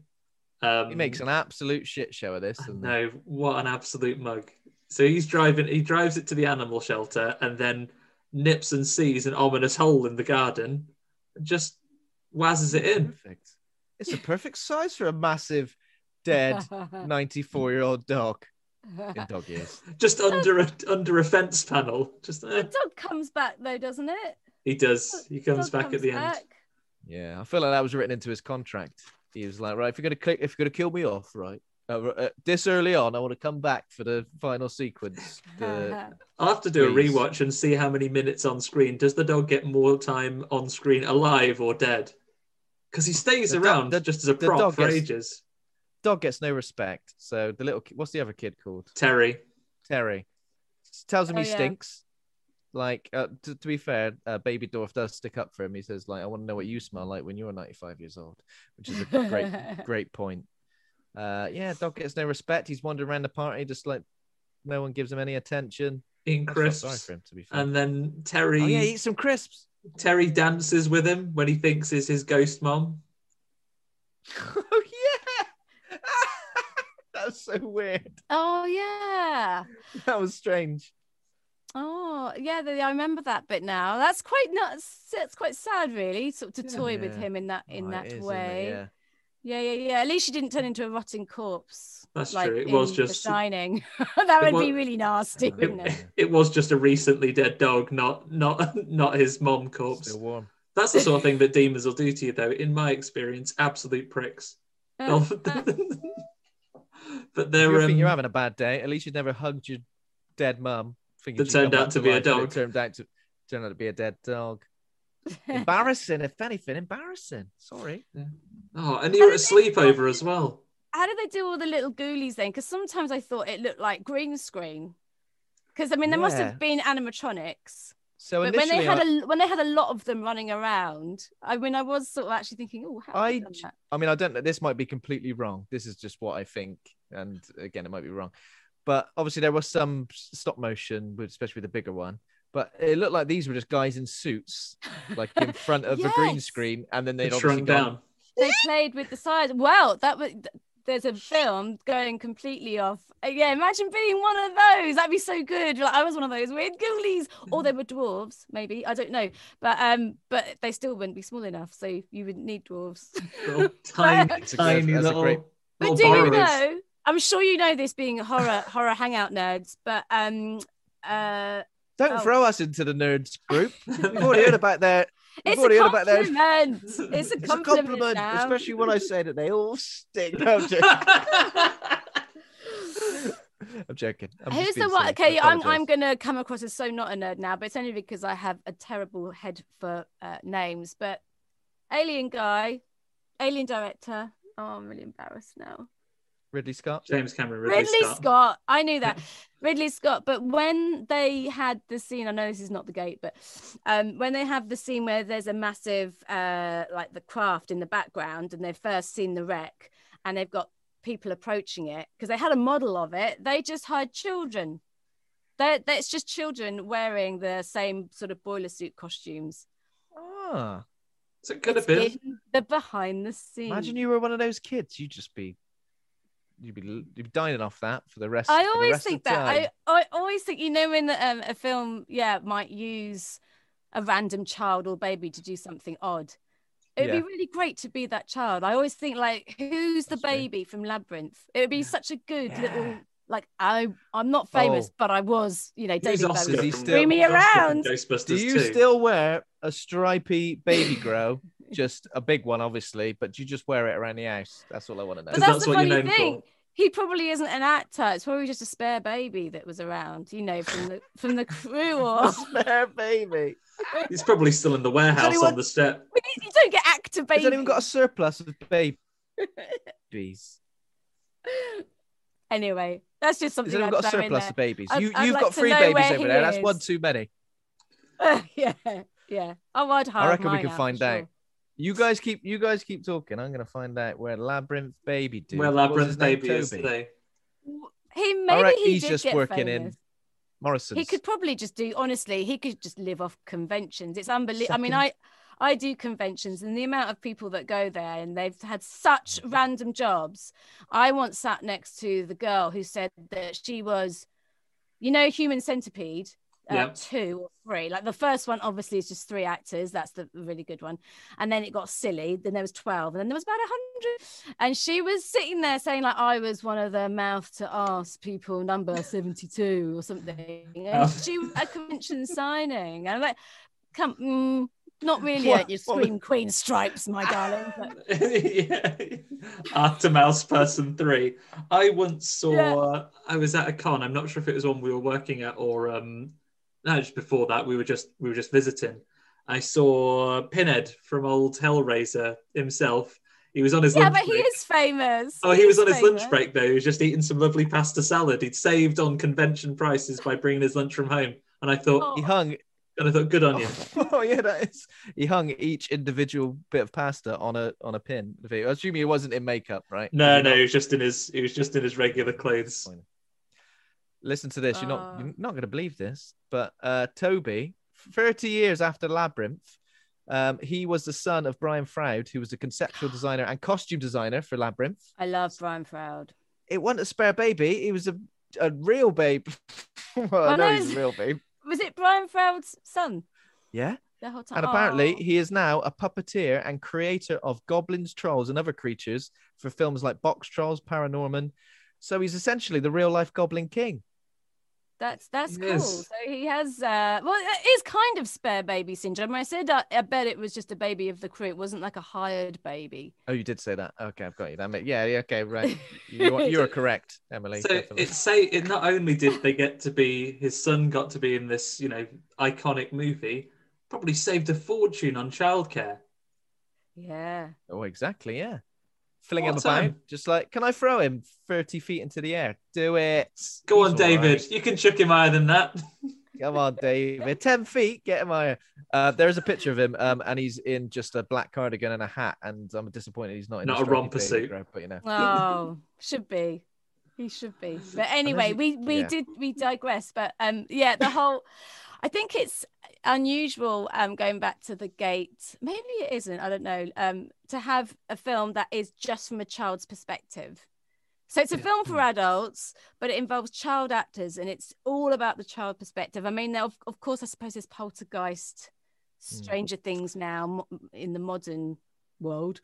Speaker 2: Um,
Speaker 1: He makes an absolute shit show of this.
Speaker 2: No, what an absolute mug. So he's driving, he drives it to the animal shelter and then nips and sees an ominous hole in the garden just wazzes it in.
Speaker 1: Perfect. It's a perfect size for a massive, dead 94 year old dog in dog years.
Speaker 2: Just under a under a fence panel. Just
Speaker 3: The
Speaker 2: eh.
Speaker 3: dog comes back though, doesn't it?
Speaker 2: he does. He comes
Speaker 3: Dog
Speaker 2: back at the end.
Speaker 1: Yeah, I feel like that was written into his contract. He was like, right, if you're gonna click, if you're gonna kill me off, right, uh, uh, this early on, I want to come back for the final sequence. The-
Speaker 2: I'll have to do
Speaker 1: Please.
Speaker 2: a rewatch and see how many minutes on screen. Does the dog get more time on screen alive or dead? Because he stays
Speaker 1: The dog-
Speaker 2: around
Speaker 1: the-
Speaker 2: just as a prop
Speaker 1: dog
Speaker 2: for
Speaker 1: gets-
Speaker 2: ages.
Speaker 1: dog gets no respect. So the little, what's the other kid called?
Speaker 2: Terry.
Speaker 1: Terry. Tells him
Speaker 3: Oh,
Speaker 1: he
Speaker 3: yeah.
Speaker 1: stinks. Like, uh, to, to be fair, uh, Baby Dorff does stick up for him. He says, like, I want to know what you smell like when you're 95 years old, which is a great, great point. Uh, yeah, dog gets no respect. He's wandering around the party just like no one gives him any attention.
Speaker 2: Eating
Speaker 1: I sorry
Speaker 2: crisps.
Speaker 1: for him, to be fair.
Speaker 2: And then Terry
Speaker 1: oh yeah, eat some crisps.
Speaker 2: Terry dances with him when he thinks is his ghost mom.
Speaker 1: oh yeah, that's so weird.
Speaker 3: Oh yeah.
Speaker 1: That was strange.
Speaker 3: Oh yeah, the, I remember that bit now. That's quite nuts. It's quite sad, really, sort of to toy with him in that in
Speaker 1: Oh, it
Speaker 3: that
Speaker 1: is, isn't
Speaker 3: way.
Speaker 1: Yeah.
Speaker 3: Yeah, yeah, yeah. At least she didn't turn into a rotting corpse.
Speaker 2: That's
Speaker 3: like
Speaker 2: true. It
Speaker 3: in
Speaker 2: was
Speaker 3: The
Speaker 2: just-
Speaker 3: Shining. that would
Speaker 2: was-
Speaker 3: be really nasty,
Speaker 2: It,
Speaker 3: wouldn't it?
Speaker 2: it was just a recently dead dog, not not not his mom corpse.
Speaker 1: Still warm.
Speaker 2: That's the sort of thing that demons will do to you, though. In my experience, absolute pricks. They'll- uh,
Speaker 1: um, uh.
Speaker 2: but they're
Speaker 1: you think
Speaker 2: um,
Speaker 1: you're having a bad day, at least you never hugged your dead mum.
Speaker 2: That turned out to be a
Speaker 1: life, and
Speaker 2: dog.
Speaker 1: Turned out to turned out to be a dead dog. embarrassing, if anything, embarrassing. Sorry.
Speaker 2: Oh, and you were at a sleepover as well.
Speaker 3: How did they do all the little ghoulies then? Because sometimes I thought it looked like green screen. Because I mean, there must have been animatronics.
Speaker 1: So
Speaker 3: But when they had
Speaker 1: I,
Speaker 3: a when they had a lot of them running around, I mean, I was sort of actually thinking, oh, how
Speaker 1: I,
Speaker 3: that?
Speaker 1: I mean, I don't know. This might be completely wrong. This is just what I think, and again, it might be wrong. But obviously, there was some stop motion, with especially the bigger one. But it looked like these were just guys in suits, like in front of a green screen, and then they'd
Speaker 2: It
Speaker 1: obviously
Speaker 2: shrunk
Speaker 1: gone,
Speaker 2: down.
Speaker 3: They played with the size. Well, that was there's a film going completely off. Uh, Yeah, imagine being one of those. That'd be so good. Like I was one of those weird ghoulies, or they were dwarves, maybe. I don't know, but um, but they still wouldn't be small enough, so you would need dwarves.
Speaker 2: Little tiny,
Speaker 1: It's
Speaker 2: tiny
Speaker 1: great- that's a
Speaker 2: little,
Speaker 1: great-
Speaker 2: little
Speaker 3: But do you know? I'm sure you know this being horror horror hangout nerds, but um, uh,
Speaker 1: Don't
Speaker 3: Oh.
Speaker 1: throw us into the nerds group. We've already heard about their.
Speaker 3: It's
Speaker 1: already
Speaker 3: a
Speaker 1: heard about their.
Speaker 3: compliment. It's a
Speaker 1: It's a
Speaker 3: compliment,
Speaker 1: compliment, especially when I say that they all stink. No, I'm joking. I'm
Speaker 3: Who's the one? Okay, I'm I'm gonna come across as so not a nerd now, but it's only because I have a terrible head for uh, names. But Alien guy, Alien director. Oh, I'm really embarrassed now.
Speaker 1: Ridley Scott.
Speaker 2: James Cameron, Ridley,
Speaker 3: Ridley
Speaker 2: Scott.
Speaker 3: Scott. I knew that. Ridley Scott. But when they had the scene, I know this is not the gate, but um, when they have the scene where there's a massive, uh, like the craft in the background, and they've first seen the wreck, and they've got people approaching it because they had a model of it. They just hired children. They're, they're- it's just children wearing the same sort of boiler suit costumes.
Speaker 1: Ah,
Speaker 2: So it could
Speaker 3: It's
Speaker 2: have been.
Speaker 3: in the behind the scenes.
Speaker 1: imagine you were one of those kids. You'd just be, you'd be, you'd be dining off that for the rest.
Speaker 3: I
Speaker 1: for the
Speaker 3: always
Speaker 1: rest
Speaker 3: think
Speaker 1: the
Speaker 3: that.
Speaker 1: time.
Speaker 3: I, I always think, you know, when um, a film, yeah, might use a random child or baby to do something odd. It'd
Speaker 1: Yeah.
Speaker 3: be really great to be that child. I always think, like, who's the
Speaker 1: That's true.
Speaker 3: baby from Labyrinth? It would be such a good little, like, I, I'm not famous,
Speaker 1: Oh.
Speaker 3: but I was, you know,
Speaker 2: Who's
Speaker 3: David
Speaker 2: Oscar
Speaker 3: Bowie.
Speaker 1: Does he still-
Speaker 3: Bring me around.
Speaker 2: Ghostbusters
Speaker 1: Do you
Speaker 2: 2?
Speaker 1: still wear a stripy baby grow? just a big one, obviously, but you just wear it around the house. That's all I want to know.
Speaker 3: But
Speaker 2: 'Cause
Speaker 3: that's,
Speaker 2: that's
Speaker 3: the
Speaker 2: what you're
Speaker 3: funny thing.
Speaker 2: for.
Speaker 3: He probably isn't an actor. It's probably just a spare baby that was around, you know, from the from the crew or
Speaker 1: spare baby.
Speaker 2: He's probably still in the warehouse
Speaker 1: anyone-
Speaker 2: on the step.
Speaker 3: you don't get actor baby.
Speaker 1: Has anyone got a surplus of babies?
Speaker 3: Anyway, that's just something
Speaker 1: anyone
Speaker 3: I'd
Speaker 1: got a surplus of babies?
Speaker 3: I'd-
Speaker 1: You you've
Speaker 3: like
Speaker 1: got
Speaker 3: to
Speaker 1: three babies over
Speaker 3: he
Speaker 1: there. That's one too many.
Speaker 3: yeah, yeah. Oh, I'd hire
Speaker 1: I reckon we
Speaker 3: mine
Speaker 1: can
Speaker 3: out,
Speaker 1: find
Speaker 3: for
Speaker 1: out.
Speaker 3: Sure.
Speaker 1: You guys keep you guys keep talking. I'm gonna find out where Labyrinth Baby dude.
Speaker 2: Where
Speaker 1: what was
Speaker 2: Labyrinth
Speaker 1: name?
Speaker 2: Baby is today.
Speaker 3: He maybe
Speaker 1: right,
Speaker 3: he
Speaker 1: he's
Speaker 3: did
Speaker 1: just
Speaker 3: get
Speaker 1: working
Speaker 3: famous.
Speaker 1: in Morrison's.
Speaker 3: He could probably just do. Honestly, he could just live off conventions. It's unbelievable. I mean, I I do conventions, and the amount of people that go there, and they've had such mm-hmm. random jobs. I once sat next to the girl who said that she was, you know, Human Centipede. Uh,
Speaker 2: Yeah.
Speaker 3: two or three like the first one obviously is just three actors that's the really good one and then it got silly then there was 12 and then there was about 100 and she was sitting there saying like i was one of the mouth to ass people number 72 or something and
Speaker 2: Oh.
Speaker 3: she was at a convention signing and i'm like come mm, not really
Speaker 1: What-
Speaker 3: at your scream queen stripes my darling but
Speaker 2: yeah. After Mouse Person 3. I once saw, I was at a con. I'm not sure if it was one we were working at or, um, no, just before that, we were just, we were just visiting. I saw Pinhead from old Hellraiser himself. He was on his
Speaker 3: yeah
Speaker 2: lunch
Speaker 3: but he
Speaker 2: break.
Speaker 3: is famous
Speaker 2: Oh, he was on his lunch break though. He was just eating some lovely pasta salad. He'd saved on convention prices by bringing his lunch from home. And I thought, oh.
Speaker 1: He hung.
Speaker 2: and I thought, good on you.
Speaker 1: Oh yeah, that is. He hung each individual bit of pasta on a on a pin. I assume he wasn't in makeup, right?
Speaker 2: No, no,
Speaker 1: not?
Speaker 2: he was just in his, he was just in his regular clothes.
Speaker 1: Listen to this. You're not
Speaker 3: Uh.
Speaker 1: you're not going to believe this, but uh, Toby, 30 years after Labyrinth, um, he was the son of Brian Froud, who was the conceptual designer and costume designer for Labyrinth.
Speaker 3: i love brian froud
Speaker 1: It wasn't a spare baby. He was a a real babe. well, I
Speaker 3: Well,
Speaker 1: know
Speaker 3: no,
Speaker 1: he's a real babe.
Speaker 3: was it brian froud's son
Speaker 1: Yeah.
Speaker 3: the whole time
Speaker 1: And apparently,
Speaker 3: Oh.
Speaker 1: he is now a puppeteer and creator of goblins, trolls, and other creatures for films like Box Trolls, Paranorman. So he's essentially the real life Goblin King.
Speaker 3: That's that's cool. So he has uh well it is kind of spare baby syndrome. I said uh, I bet it was just a baby of the crew. It wasn't like a hired baby.
Speaker 1: Oh, you did say that. Okay, I've got you. That ma- yeah, yeah, okay, right. You are, you are correct, Emily.
Speaker 2: So
Speaker 1: definitely.
Speaker 2: it say it not only did they get to be his son got to be in this, you know, iconic movie, probably saved a fortune on childcare.
Speaker 3: Yeah.
Speaker 1: Oh, exactly. Yeah. Filling
Speaker 2: What
Speaker 1: him
Speaker 2: time.
Speaker 1: about, just like, can I throw him 30 feet into the air? Do it.
Speaker 2: Go
Speaker 1: He's
Speaker 2: on,
Speaker 1: all
Speaker 2: David.
Speaker 1: right.
Speaker 2: You can chuck him higher than that.
Speaker 1: Come on, David. 10 feet, get him higher. Uh, there's a picture of him, um, and he's in just a black cardigan and a hat. And I'm disappointed he's not in
Speaker 2: Not a
Speaker 1: stripy
Speaker 2: romper suit.
Speaker 1: grow, But you know,
Speaker 3: Oh, should be. He should be. But anyway, we we
Speaker 1: yeah.
Speaker 3: did we digress. But um yeah, the whole I think it's unusual um going back to the gate maybe it isn't i don't know um to have a film that is just from a child's perspective so it's a film for adults but it involves child actors and it's all about the child perspective i mean of, of course i suppose there's poltergeist stranger things now in the modern world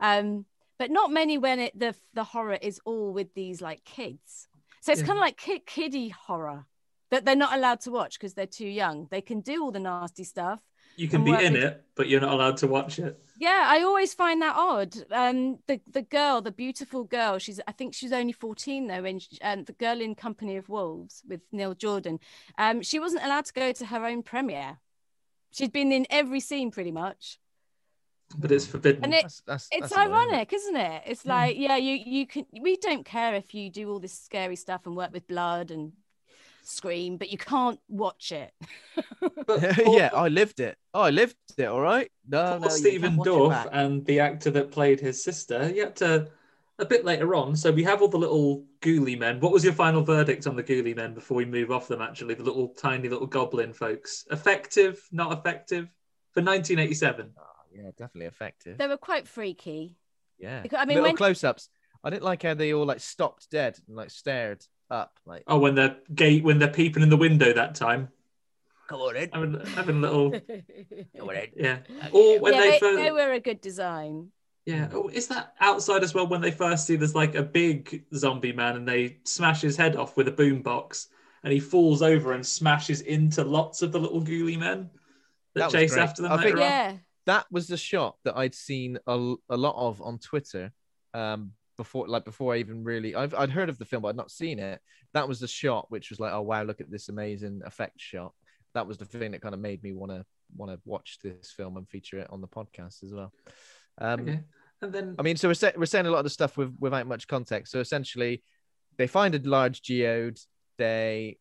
Speaker 3: um but not many when it the the horror is all with these like kids so it's
Speaker 2: Yeah.
Speaker 3: kind of like kid, kiddie horror that they're not allowed to watch because they're too young. They can do all the nasty stuff.
Speaker 2: You can be in
Speaker 3: with-
Speaker 2: it, but you're not allowed to watch it.
Speaker 3: Yeah, I always find that odd. Um, the the girl, the beautiful girl, she's I think she's only fourteen though, and she- um, the girl in Company of Wolves with Neil Jordan, um, she wasn't allowed to go to her own premiere. She'd been in every scene pretty much,
Speaker 2: But it's forbidden.
Speaker 3: and it
Speaker 1: That's, that's,
Speaker 3: it's
Speaker 1: that's annoying.
Speaker 3: ironic, isn't it? It's like yeah, you you can we don't care if you do all this scary stuff and work with blood and scream, but you can't watch it.
Speaker 2: But
Speaker 1: yeah, I lived it. Oh, I lived it. All right. No,
Speaker 2: Poor
Speaker 1: no,
Speaker 2: Stephen
Speaker 1: can't watch it
Speaker 2: Dorff and the actor that played his sister, you had to a bit later on. So we have all the little ghoulie men. What was your final verdict on the ghoulie men before we move off them? Actually, the little tiny little goblin folks. Effective, not effective for 1987.
Speaker 1: Oh, ah, yeah, definitely effective.
Speaker 3: They were quite freaky.
Speaker 1: Yeah.
Speaker 3: Because- I mean,
Speaker 1: little
Speaker 3: when-
Speaker 1: close-ups. I didn't like how they all like stopped dead and like stared up. Like,
Speaker 2: Oh, when they're gay, when they're peeping in the window that time,
Speaker 1: come on in.
Speaker 2: having, having a little,
Speaker 1: Come on in.
Speaker 2: yeah. Or when
Speaker 3: yeah,
Speaker 2: they,
Speaker 3: they,
Speaker 2: first,
Speaker 3: they were a good design.
Speaker 2: Yeah. Oh, is that outside as well when they first see there's like a big zombie man and they smash his head off with a boombox and he falls over and smashes into lots of the little ghoulie men that,
Speaker 1: That
Speaker 2: chase
Speaker 1: great.
Speaker 2: after them
Speaker 1: I
Speaker 2: later
Speaker 1: think-
Speaker 2: on?
Speaker 3: Yeah.
Speaker 1: That was the shot that I'd seen a, a lot of on Twitter. Um, before like before I even really I've I'd heard of the film but I'd not seen it. That was the shot which was like, oh wow, look at this amazing effect shot. That was the thing that kind of made me want to want to watch this film and feature it on the podcast as well. Um,
Speaker 2: Okay. And then
Speaker 1: I mean, so we're, we're saying a lot of the stuff with, without much context. So essentially, they find a large geode. They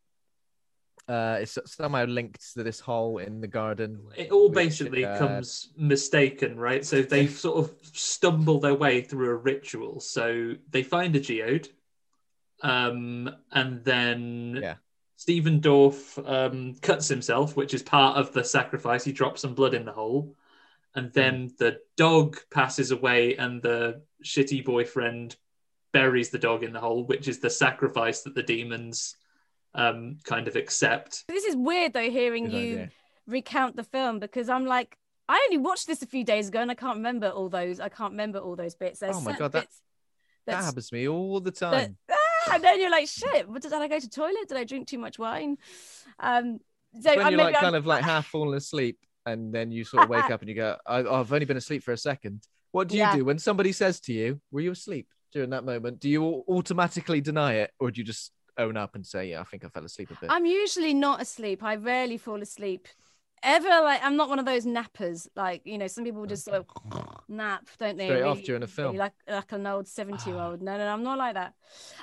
Speaker 1: uh, it's somehow linked to this hole in the garden.
Speaker 2: it all
Speaker 1: which,
Speaker 2: basically
Speaker 1: uh,
Speaker 2: comes mistaken, right? So they sort of stumble their way through a ritual. So they find a geode, um, and then
Speaker 1: Yeah.
Speaker 2: Stephen Dorff um, cuts himself, which is part of the sacrifice. He drops some blood in the hole, and then the dog passes away, and the shitty boyfriend buries the dog in the hole, which is the sacrifice that the demons um, kind of accept.
Speaker 3: This is weird though, hearing
Speaker 1: Good
Speaker 3: you
Speaker 1: idea.
Speaker 3: recount the film because I'm like, I only watched this a few days ago and I can't remember all those. I can't remember all those bits. There's
Speaker 1: Oh my God, that- That happens to me all the
Speaker 3: that-
Speaker 1: time.
Speaker 3: ah, and then you're like, shit. What, did I go to toilet? Did I drink too much wine? Um, so
Speaker 1: when
Speaker 3: I
Speaker 1: you're
Speaker 3: maybe
Speaker 1: like
Speaker 3: I'm-
Speaker 1: kind of like half falling asleep, and then you sort of wake up and you go, I, "I've only been asleep for a second. What do you
Speaker 3: Yeah.
Speaker 1: do when somebody says to you, "Were you asleep?" During that moment, do you automatically deny it, or do you just own up and say, "Yeah, I think I fell asleep a bit"?
Speaker 3: I'm usually not asleep. I rarely fall asleep. Ever like I'm not one of those nappers. Like you know, some people just sort of nap, don't they?
Speaker 1: Straight off during a
Speaker 3: really,
Speaker 1: film.
Speaker 3: like like an old seventy year old. No, no, no, I'm not like that.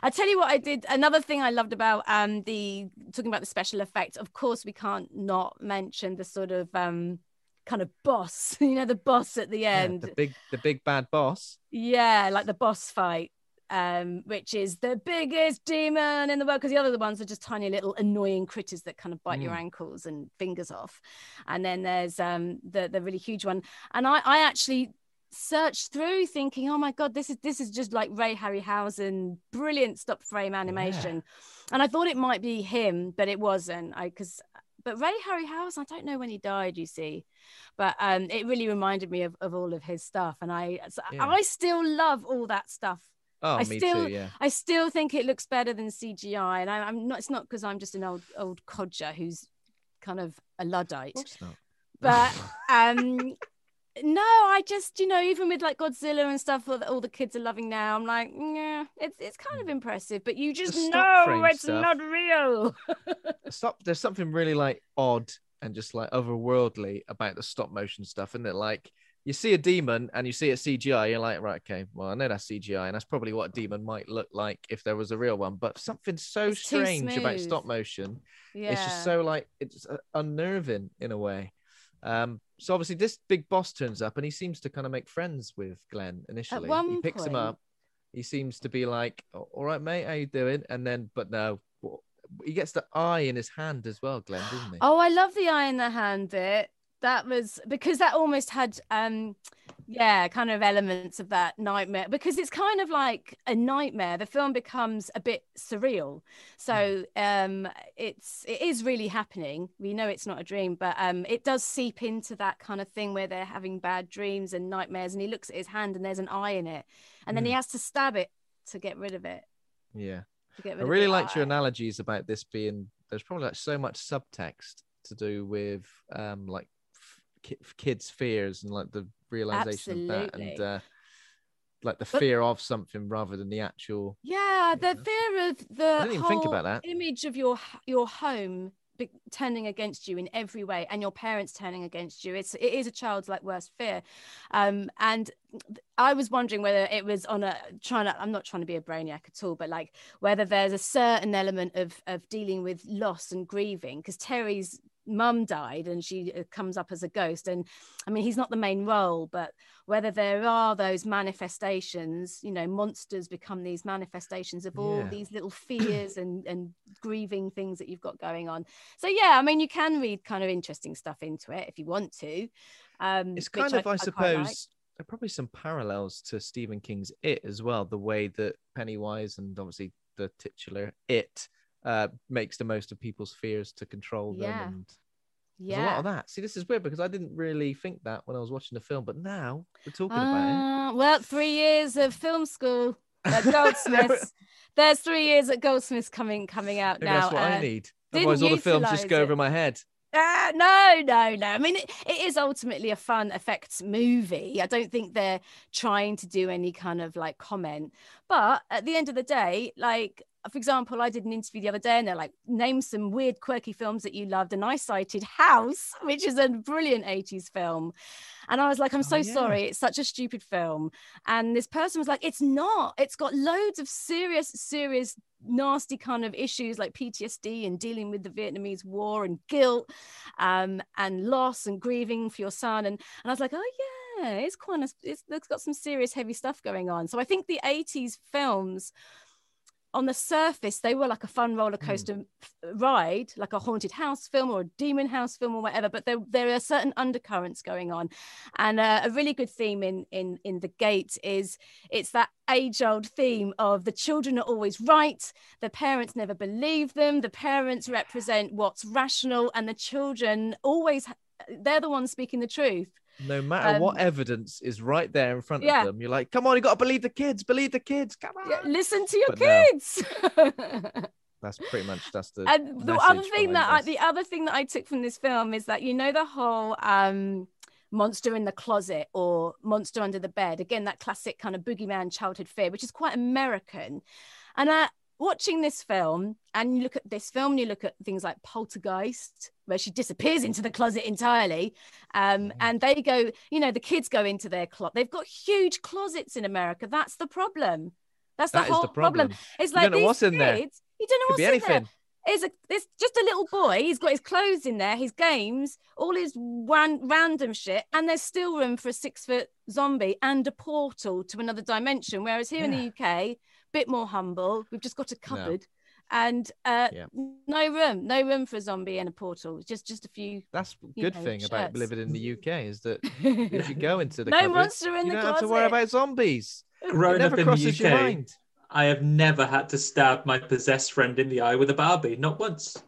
Speaker 3: I tell you what, I did. Another thing I loved about um the talking about the special effects. Of course, we can't not mention the sort of um kind of boss. You know, the boss at the
Speaker 1: Yeah,
Speaker 3: end.
Speaker 1: the big, the big bad boss.
Speaker 3: Yeah, like the boss fight, um, which is the biggest demon in the world. Because the other ones are just tiny little annoying critters that kind of bite your
Speaker 1: Mm.
Speaker 3: ankles and fingers off. And then there's um the the really huge one. And I I actually searched through thinking, oh my god, this is this is just like Ray Harryhausen, brilliant stop frame animation. And I thought it might be him, but it wasn't. I because but Ray Harryhausen, I don't know when he died, you see, but um, it really reminded me of, of all of his stuff, and I so
Speaker 1: Yeah.
Speaker 3: I still love all that stuff.
Speaker 1: Oh,
Speaker 3: I
Speaker 1: me
Speaker 3: still-
Speaker 1: too. Yeah.
Speaker 3: I still think it looks better than CGI, and I, I'm not. It's not because I'm just an old old codger who's kind of a luddite,
Speaker 1: Of course not.
Speaker 3: but um. No, I just you know even with like Godzilla and stuff that all the kids are loving now, I'm like, yeah, it's it's kind of impressive, but you just know it's
Speaker 1: stuff.
Speaker 3: not real.
Speaker 1: stop there's something really like odd and just like otherworldly about the stop motion stuff isn't it like you see a demon and you see it cgi you're like right okay well i know that's cgi and that's probably what a demon might look like if there was a real one but something so
Speaker 3: It's
Speaker 1: strange about stop motion
Speaker 3: yeah,
Speaker 1: it's just so like it's uh, unnerving in a way. Um so obviously this big boss turns up and he seems to kind of make friends with glenn initially. He
Speaker 3: one
Speaker 1: picks him up. He seems to be like all right mate how you doing? And then but no he gets the eye in his hand as well, Glenn, doesn't he?
Speaker 3: Oh, I love the eye in the hand bit. That was because that almost had um yeah, kind of elements of that nightmare because it's kind of like a nightmare. The film becomes a bit surreal. So um it's it is really happening. We know it's not a dream, but um it does seep into that kind of thing where they're having bad dreams and nightmares and he looks at his hand and there's an eye in it. And then he has to stab it to get rid of it.
Speaker 1: Yeah.
Speaker 3: To get rid
Speaker 1: I really liked your analogies about this being there's probably like so much subtext to do with um like ki- kids' fears and like the realization of that and uh, like the
Speaker 3: But-
Speaker 1: fear of something rather than the actual
Speaker 3: Yeah, the fear of the
Speaker 1: didn't even think
Speaker 3: whole
Speaker 1: about that.
Speaker 3: image of your your home be- turning against you in every way, and your parents turning against you. It's it is a child's like worst fear, um, and I was wondering whether it was on a trying to. I'm not trying to be a brainiac at all, but like whether there's a certain element of of dealing with loss and grieving because Terry's mum died and she uh, comes up as a ghost and i mean he's not the main role but whether there are those manifestations you know monsters become these manifestations of all
Speaker 1: Yeah.
Speaker 3: these little fears and and grieving things that you've got going on so yeah i mean you can read kind of interesting stuff into it if you want to um
Speaker 1: it's kind of i,
Speaker 3: quite
Speaker 1: suppose
Speaker 3: like.
Speaker 1: there are probably some parallels to stephen king's it as well the way that pennywise and obviously the titular it uh makes the most of people's fears to control them
Speaker 3: Yeah.
Speaker 1: and there's a lot of that see this is weird because i didn't really think that when i was watching the film but now we're talking about
Speaker 3: Uh, well, three years of film school at Goldsmiths. There's three years at Goldsmiths coming coming out
Speaker 1: maybe
Speaker 3: now.
Speaker 1: that's what i
Speaker 3: uh,
Speaker 1: need otherwise all the films just go
Speaker 3: it.
Speaker 1: over my head
Speaker 3: Ah, no, no, no. I mean, it, it is ultimately a fun effects movie. I don't think they're trying to do any kind of like comment. But at the end of the day, like, for example, I did an interview the other day and they're like, name some weird, quirky films that you loved. And I cited House, which is a brilliant 80s film. And I was like, I'm so
Speaker 1: Oh, yeah.
Speaker 3: sorry. It's such a stupid film. And this person was like, it's not. It's got loads of serious, serious, nasty kind of issues like PTSD and dealing with the Vietnamese War and guilt um, and loss and grieving for your son. And, and I was like, oh, yeah, it's quite, a, it's, it's got some serious, heavy stuff going on. So I think the 80s films on the surface they were like a fun roller coaster f- ride like a haunted house film or a demon house film or whatever but there, there are certain undercurrents going on. And uh, a really good theme in in in the gate is it's that age old theme of the children are always right the parents never believe them the parents represent what's rational and the children always they're the ones speaking the truth
Speaker 1: no matter what
Speaker 3: Um,
Speaker 1: evidence is right there in front
Speaker 3: yeah.
Speaker 1: of them you're like come on you got to believe the kids believe the kids come on
Speaker 3: Yeah, listen to your
Speaker 1: But no.
Speaker 3: kids
Speaker 1: that's pretty much that's the
Speaker 3: and the other thing that I, the other thing that I took from this film is that you know the whole um monster in the closet or monster under the bed again that classic kind of boogeyman childhood fear which is quite American and uh watching this film and you look at this film and you look at things like poltergeist where she disappears into the closet entirely um
Speaker 1: Mm.
Speaker 3: and they go you know the kids go into their closet they've got huge closets in America that's the problem that's the
Speaker 1: That is
Speaker 3: whole
Speaker 1: the problem.
Speaker 3: it's
Speaker 1: You
Speaker 3: like these
Speaker 1: what's in there.
Speaker 3: kids you don't know
Speaker 1: Could
Speaker 3: what's in
Speaker 1: anything.
Speaker 3: there there's a there's just a little boy. He's got his clothes in there, his games, all his wan, random shit, and there's still room for a six foot zombie and a portal to another dimension. Whereas here in the UK, bit more humble. We've just got a cupboard. And uh,
Speaker 1: Yeah.
Speaker 3: no room, no room for a zombie and a portal. Just just a few.
Speaker 1: that's the good
Speaker 3: know,
Speaker 1: thing about living in the uk is that if you go into the
Speaker 3: No
Speaker 1: cupboard,
Speaker 3: monster in
Speaker 1: you
Speaker 3: the
Speaker 1: don't have to worry about zombies it
Speaker 2: Growing
Speaker 1: never
Speaker 2: up in
Speaker 1: crosses
Speaker 2: the
Speaker 1: your mind
Speaker 2: I have never had to stab my possessed friend in the eye with a Barbie, not once.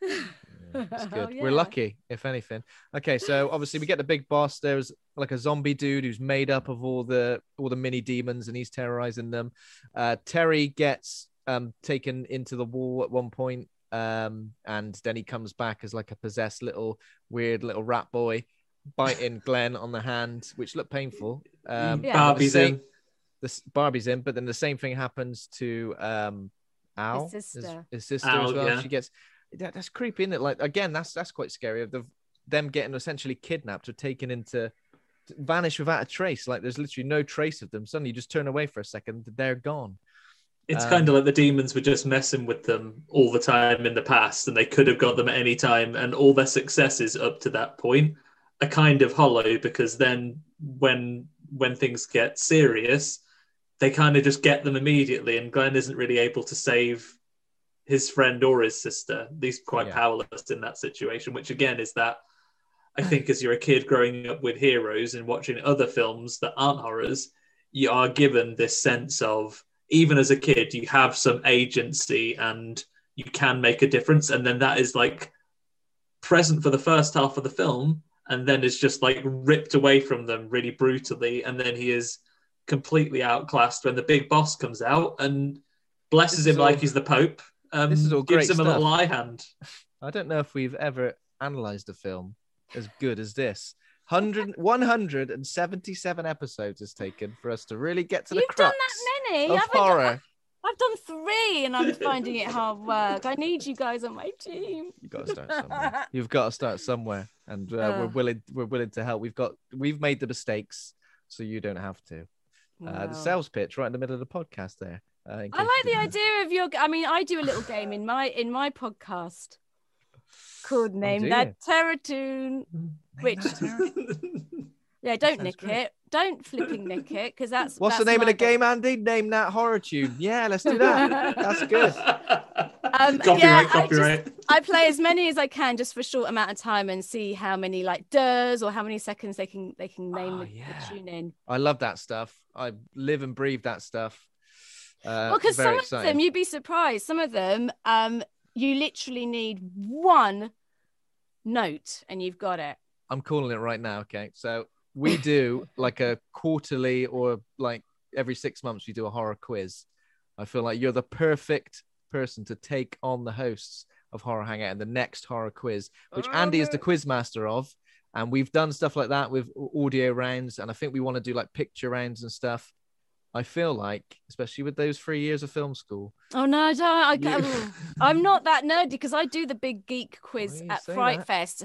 Speaker 1: That's
Speaker 3: Oh,
Speaker 1: good. We're lucky, if anything. Okay, so obviously we get the big boss. There's like a zombie dude who's made up of all the all the mini demons, and he's terrorizing them. Uh, Terry gets um taken into the wall at one point, um, and then he comes back as like a possessed little weird little rat boy, biting Glenn on the hand, which looked painful. Um,
Speaker 3: Yeah.
Speaker 2: Barbie's in.
Speaker 1: this Barbie's in, but then the same thing happens to um Al,
Speaker 3: His sister.
Speaker 1: his, sister
Speaker 2: Al,
Speaker 1: as well.
Speaker 2: yeah.
Speaker 1: She gets that, that's creepy, isn't it? Like again, that's that's quite scary. Of the them getting essentially kidnapped or taken into vanish without a trace. Like there's literally no trace of them. Suddenly you just turn away for a second, they're gone.
Speaker 2: It's
Speaker 1: Um,
Speaker 2: kind of like the demons were just messing with them all the time in the past, and they could have got them at any time, and all their successes up to that point are kind of hollow because then when when things get serious, they kind of just get them immediately, and Glenn isn't really able to save his friend or his sister. He's quite
Speaker 1: Yeah.
Speaker 2: powerless in that situation, which again is that I hmm. think as you're a kid growing up with heroes and watching other films that aren't horrors, you are given this sense of even as a kid, you have some agency and you can make a difference. And then that is like present for the first half of the film and then is just like ripped away from them really brutally. And then he is completely outclassed when the big boss comes out and blesses
Speaker 1: is
Speaker 2: him like he's the Pope. Um,
Speaker 1: this is all
Speaker 2: gives
Speaker 1: great
Speaker 2: him a little
Speaker 1: stuff.
Speaker 2: eye hand.
Speaker 1: I don't know if we've ever analyzed a film as good as this. 100, 177 episodes has taken for us to really get to the
Speaker 3: You've done that many.
Speaker 1: of
Speaker 3: Haven't you?
Speaker 1: horror.
Speaker 3: I've done three, and I'm finding it hard work. I need you guys on my team.
Speaker 1: You've got to start somewhere. You've got to start somewhere, and uh, we're willing. We're willing to help. We've got. We've made the mistakes, so you don't have to. Uh, the sales pitch right in the middle of the podcast there. Uh,
Speaker 3: I like the
Speaker 1: know.
Speaker 3: idea of your. I mean, I do a little game in my in my podcast called Name
Speaker 1: do
Speaker 3: That
Speaker 1: you?
Speaker 3: Terratoon. Which yeah, don't nick
Speaker 1: great.
Speaker 3: it. Don't flipping nick it because that's
Speaker 1: What's the name of the game, Andy? Name that horror tune. Yeah, let's do that. That's good.
Speaker 3: Um,
Speaker 2: copyright,
Speaker 3: yeah, I just-
Speaker 2: copyright.
Speaker 3: I play as many as I can just for a short amount of time and see how many like does or how many seconds they can they can name
Speaker 1: Oh,
Speaker 3: the,
Speaker 1: yeah.
Speaker 3: the tune in.
Speaker 1: I love that stuff. I live and breathe that stuff. Uh,
Speaker 3: well, because some
Speaker 1: exciting.
Speaker 3: of them you'd be surprised. Some of them, um, you literally need one note and you've got it.
Speaker 1: I'm calling it right now. Okay, so we do like a quarterly or like every six months we do a horror quiz. I feel like you're the perfect person to take on the hosts of Horror Hangout and the next horror quiz, which Andy is the quiz master of. And we've done stuff like that with audio rounds, and I think we want to do like picture rounds and stuff. I feel like, especially with those three years of film school,
Speaker 3: Oh no, I don't. I,
Speaker 1: You-
Speaker 3: I, I'm not that nerdy because I do the big geek quiz at
Speaker 1: say
Speaker 3: Fright
Speaker 1: that?
Speaker 3: Fest.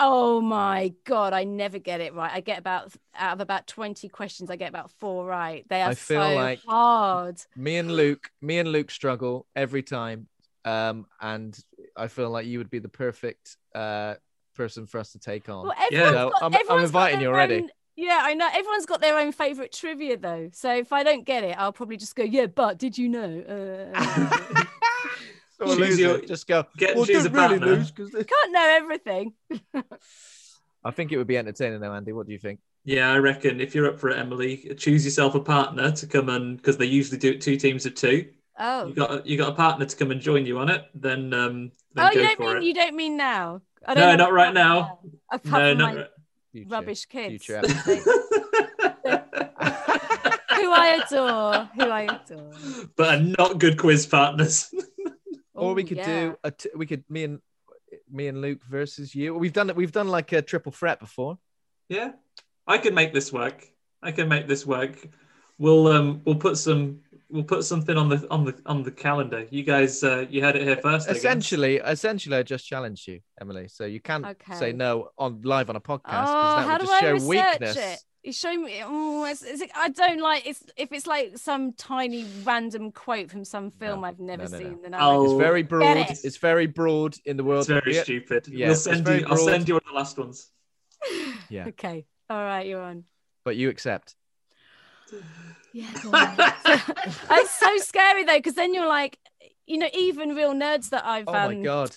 Speaker 3: Oh my god, I never get it right. I get about out of about 20 questions, I get about four right. They are
Speaker 1: I feel
Speaker 3: so
Speaker 1: like-
Speaker 3: hard.
Speaker 1: me and Luke, me and Luke struggle every time. Um, and I feel like you would be the perfect uh person for us to take on.
Speaker 3: Well, everyone's
Speaker 1: So
Speaker 3: got,
Speaker 1: I'm, I'm inviting you already.
Speaker 3: own- yeah, I know. Everyone's got their own favorite trivia though. So if I don't get it, I'll probably just go, yeah, but did you know? Uh,
Speaker 1: So
Speaker 2: Choose your-
Speaker 1: Just go.
Speaker 2: get-
Speaker 1: well,
Speaker 2: choose
Speaker 1: don't
Speaker 2: a
Speaker 1: really
Speaker 2: partner."
Speaker 1: lose because
Speaker 3: can't know everything.
Speaker 1: I think it would be entertaining though, Andy. What do you think?
Speaker 2: Yeah, I reckon if you're up for it, Emily, choose yourself a partner to come and because they usually do it two teams of two.
Speaker 3: Oh.
Speaker 2: You got a, you got a partner to come and join you on it. Then um, then
Speaker 3: Oh,
Speaker 2: go
Speaker 3: you don't
Speaker 2: for
Speaker 3: mean
Speaker 2: it.
Speaker 3: you don't mean now? I
Speaker 2: No,
Speaker 3: don't know
Speaker 2: not right
Speaker 3: I'm
Speaker 2: now.
Speaker 3: Apart
Speaker 2: no, not.
Speaker 3: my
Speaker 2: right-
Speaker 1: Future-
Speaker 3: rubbish kids.
Speaker 1: Future
Speaker 3: who I adore, who I adore.
Speaker 2: but are not good quiz partners.
Speaker 1: or we could
Speaker 3: yeah.
Speaker 1: do a t- we could me and me and Luke versus you. We've done it. We've done like a triple threat before.
Speaker 2: yeah, I can make this work. I can make this work. We'll um we'll put some we'll put something on the on the on the calendar. You guys, uh, you heard it here first. I.
Speaker 1: Essentially, essentially, I just challenged you, Emily. So you can't
Speaker 3: Okay.
Speaker 1: say no on live on a podcast because
Speaker 3: Oh,
Speaker 1: that
Speaker 3: how
Speaker 1: would
Speaker 3: do
Speaker 1: just
Speaker 3: I
Speaker 1: show
Speaker 3: research
Speaker 1: weakness.
Speaker 3: it? You show me. Oh, it's, it's, I don't like. It's if it's like some tiny random quote from some film I've never
Speaker 1: no, no, no.
Speaker 3: seen. Then I'm
Speaker 2: Oh,
Speaker 1: It's very broad.
Speaker 3: it.
Speaker 1: It's very broad in the world.
Speaker 2: It's very
Speaker 1: Yeah,
Speaker 2: stupid.
Speaker 1: yeah,
Speaker 2: we'll send you. I'll send you one of the last ones.
Speaker 1: Yeah,
Speaker 3: okay, all right, you're on.
Speaker 1: but you accept.
Speaker 3: Yeah, it's so scary though, because then you're like, you know, even real nerds that I've
Speaker 1: Oh
Speaker 3: um,
Speaker 1: my god.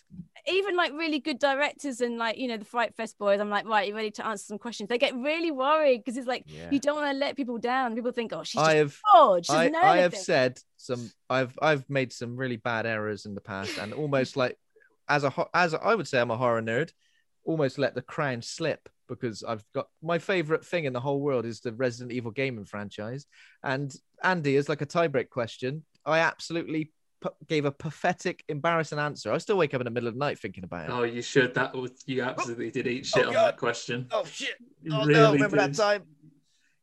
Speaker 3: even like really good directors and like you know the Fright Fest boys, I'm like, right, you ready to answer some questions? They get really worried because it's like
Speaker 1: Yeah.
Speaker 3: you don't want to let people down. People think, oh, she's
Speaker 1: I
Speaker 3: just
Speaker 1: have
Speaker 3: bored. She
Speaker 1: I,
Speaker 3: know
Speaker 1: I have said some I've I've made some really bad errors in the past and almost like as a ho- as a, I would say I'm a horror nerd, almost let the crown slip because I've got my favorite thing in the whole world is the Resident Evil gaming franchise and Andy is like a tiebreak question. I absolutely p- gave a pathetic, embarrassing answer. I still wake up in the middle of the night thinking about it.
Speaker 2: Oh, you should. That was you absolutely did eat shit
Speaker 1: Oh,
Speaker 2: on
Speaker 1: God.
Speaker 2: that question.
Speaker 1: Oh shit!
Speaker 2: You
Speaker 1: Oh
Speaker 2: really
Speaker 1: no! Remember that
Speaker 2: did.
Speaker 1: time?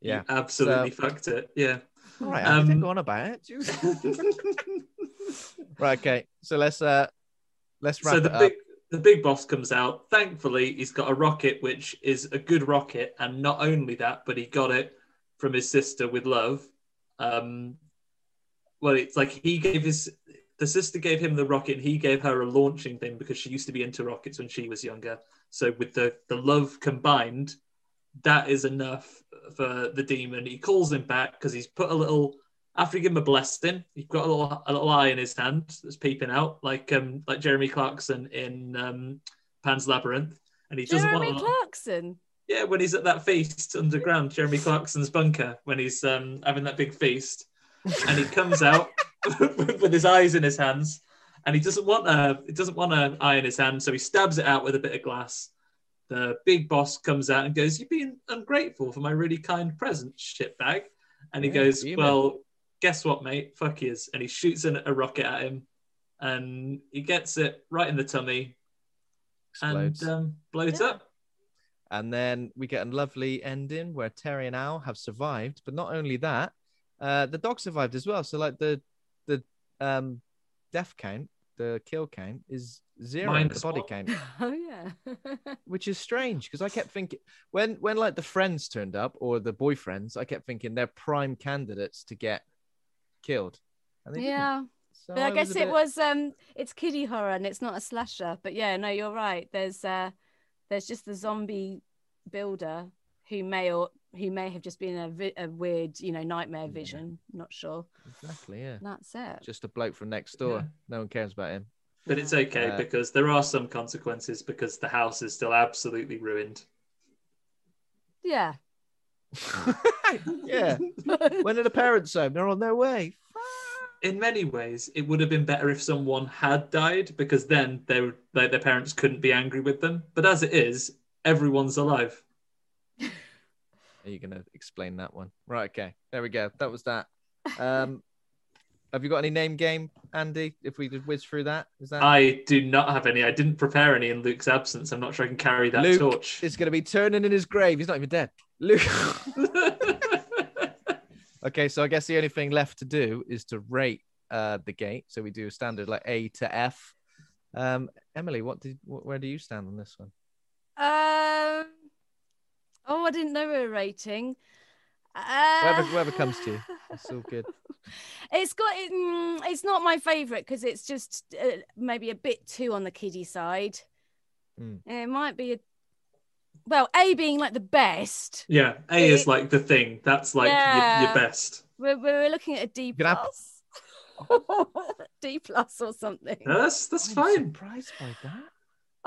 Speaker 2: You
Speaker 1: Yeah.
Speaker 2: absolutely
Speaker 1: So-
Speaker 2: fucked it. Yeah.
Speaker 1: All right, Andy,
Speaker 2: Um,
Speaker 1: go on about it. right. Okay. So let's uh let's wrap
Speaker 2: so
Speaker 1: it up.
Speaker 2: big the big boss comes out. Thankfully, he's got a rocket, which is a good rocket, and not only that, but he got it from his sister with love. Um, well, it's like he gave his the sister gave him the rocket, and he gave her a launching thing because she used to be into rockets when she was younger. So with the the love combined, that is enough for the demon. He calls him back because he's put a little after you give him a blessing, you've got a little a little eye in his hand that's peeping out, like um like Jeremy Clarkson in um Pan's Labyrinth, and he doesn't
Speaker 3: Jeremy
Speaker 2: want.
Speaker 3: Clarkson.
Speaker 2: Yeah, when he's at that feast underground, Jeremy Clarkson's bunker, when he's um, having that big feast, and he comes out with his eyes in his hands, and he doesn't want a he doesn't want an eye in his hand, so he stabs it out with a bit of glass. The big boss comes out and goes, "You've been ungrateful for my really kind present, shitbag." And he
Speaker 1: Yeah,
Speaker 2: goes, "Well, guess what, mate? Fuck yous!" And he shoots an, a rocket at him, and he gets it right in the tummy,
Speaker 1: Explodes.
Speaker 2: and um, blows
Speaker 3: Yeah.
Speaker 2: up.
Speaker 1: And then we get a lovely ending where Terry and Al have survived, but not only that, uh, the dog survived as well. So like the the um death count, the kill count is zero,
Speaker 2: Minus
Speaker 1: the body
Speaker 2: one.
Speaker 1: count,
Speaker 3: Oh yeah.
Speaker 1: which is strange because I kept thinking when when like the friends turned up or the boyfriends, I kept thinking they're prime candidates to get killed. And they didn't.
Speaker 3: yeah.
Speaker 1: So
Speaker 3: But I
Speaker 1: was
Speaker 3: guess
Speaker 1: a
Speaker 3: it
Speaker 1: bit-
Speaker 3: was um it's kiddie horror and it's not a slasher. But yeah, no, you're right. There's uh there's just the zombie builder who may or who may have just been a, vi- a weird, you know, nightmare vision. Not sure.
Speaker 1: exactly yeah.
Speaker 3: That's it.
Speaker 1: Just a bloke from next door.
Speaker 2: Yeah.
Speaker 1: No one cares about him.
Speaker 2: But it's okay
Speaker 1: Uh,
Speaker 2: because there are some consequences because the house is still absolutely ruined.
Speaker 3: Yeah.
Speaker 1: yeah. when are the parents home? They're on their way.
Speaker 2: In many ways, it would have been better if someone had died because then they would, their parents couldn't be angry with them. But as it is, everyone's alive.
Speaker 1: Are you gonna explain that one? Right, okay. There we go. That was that. Um have you got any name game, Andy? If we could whiz through that, is that
Speaker 2: I do not have any. I didn't prepare any in Luke's absence. I'm not sure I can carry that
Speaker 1: Luke
Speaker 2: torch.
Speaker 1: is gonna be turning in his grave. He's not even dead. Luke. okay, so I guess the only thing left to do is to rate uh the gate. So we do a standard like A to F. Um, Emily, what did wh- where do you stand on this one?
Speaker 3: Um Oh, I didn't know we were rating. Uh,
Speaker 1: Whatever, whatever comes to you. It's all good.
Speaker 3: It's got it, mm, it's not my favorite because it's just uh, maybe a bit too on the kiddie side.
Speaker 1: Mm.
Speaker 3: It might be a well, A being like the best.
Speaker 2: yeah, A is like the thing. That's like your,
Speaker 3: Yeah.
Speaker 2: your best.
Speaker 3: We're, we're looking at a D
Speaker 1: can
Speaker 3: plus, D plus or something.
Speaker 2: No, that's that's
Speaker 1: I'm
Speaker 2: fine.
Speaker 1: surprised by that.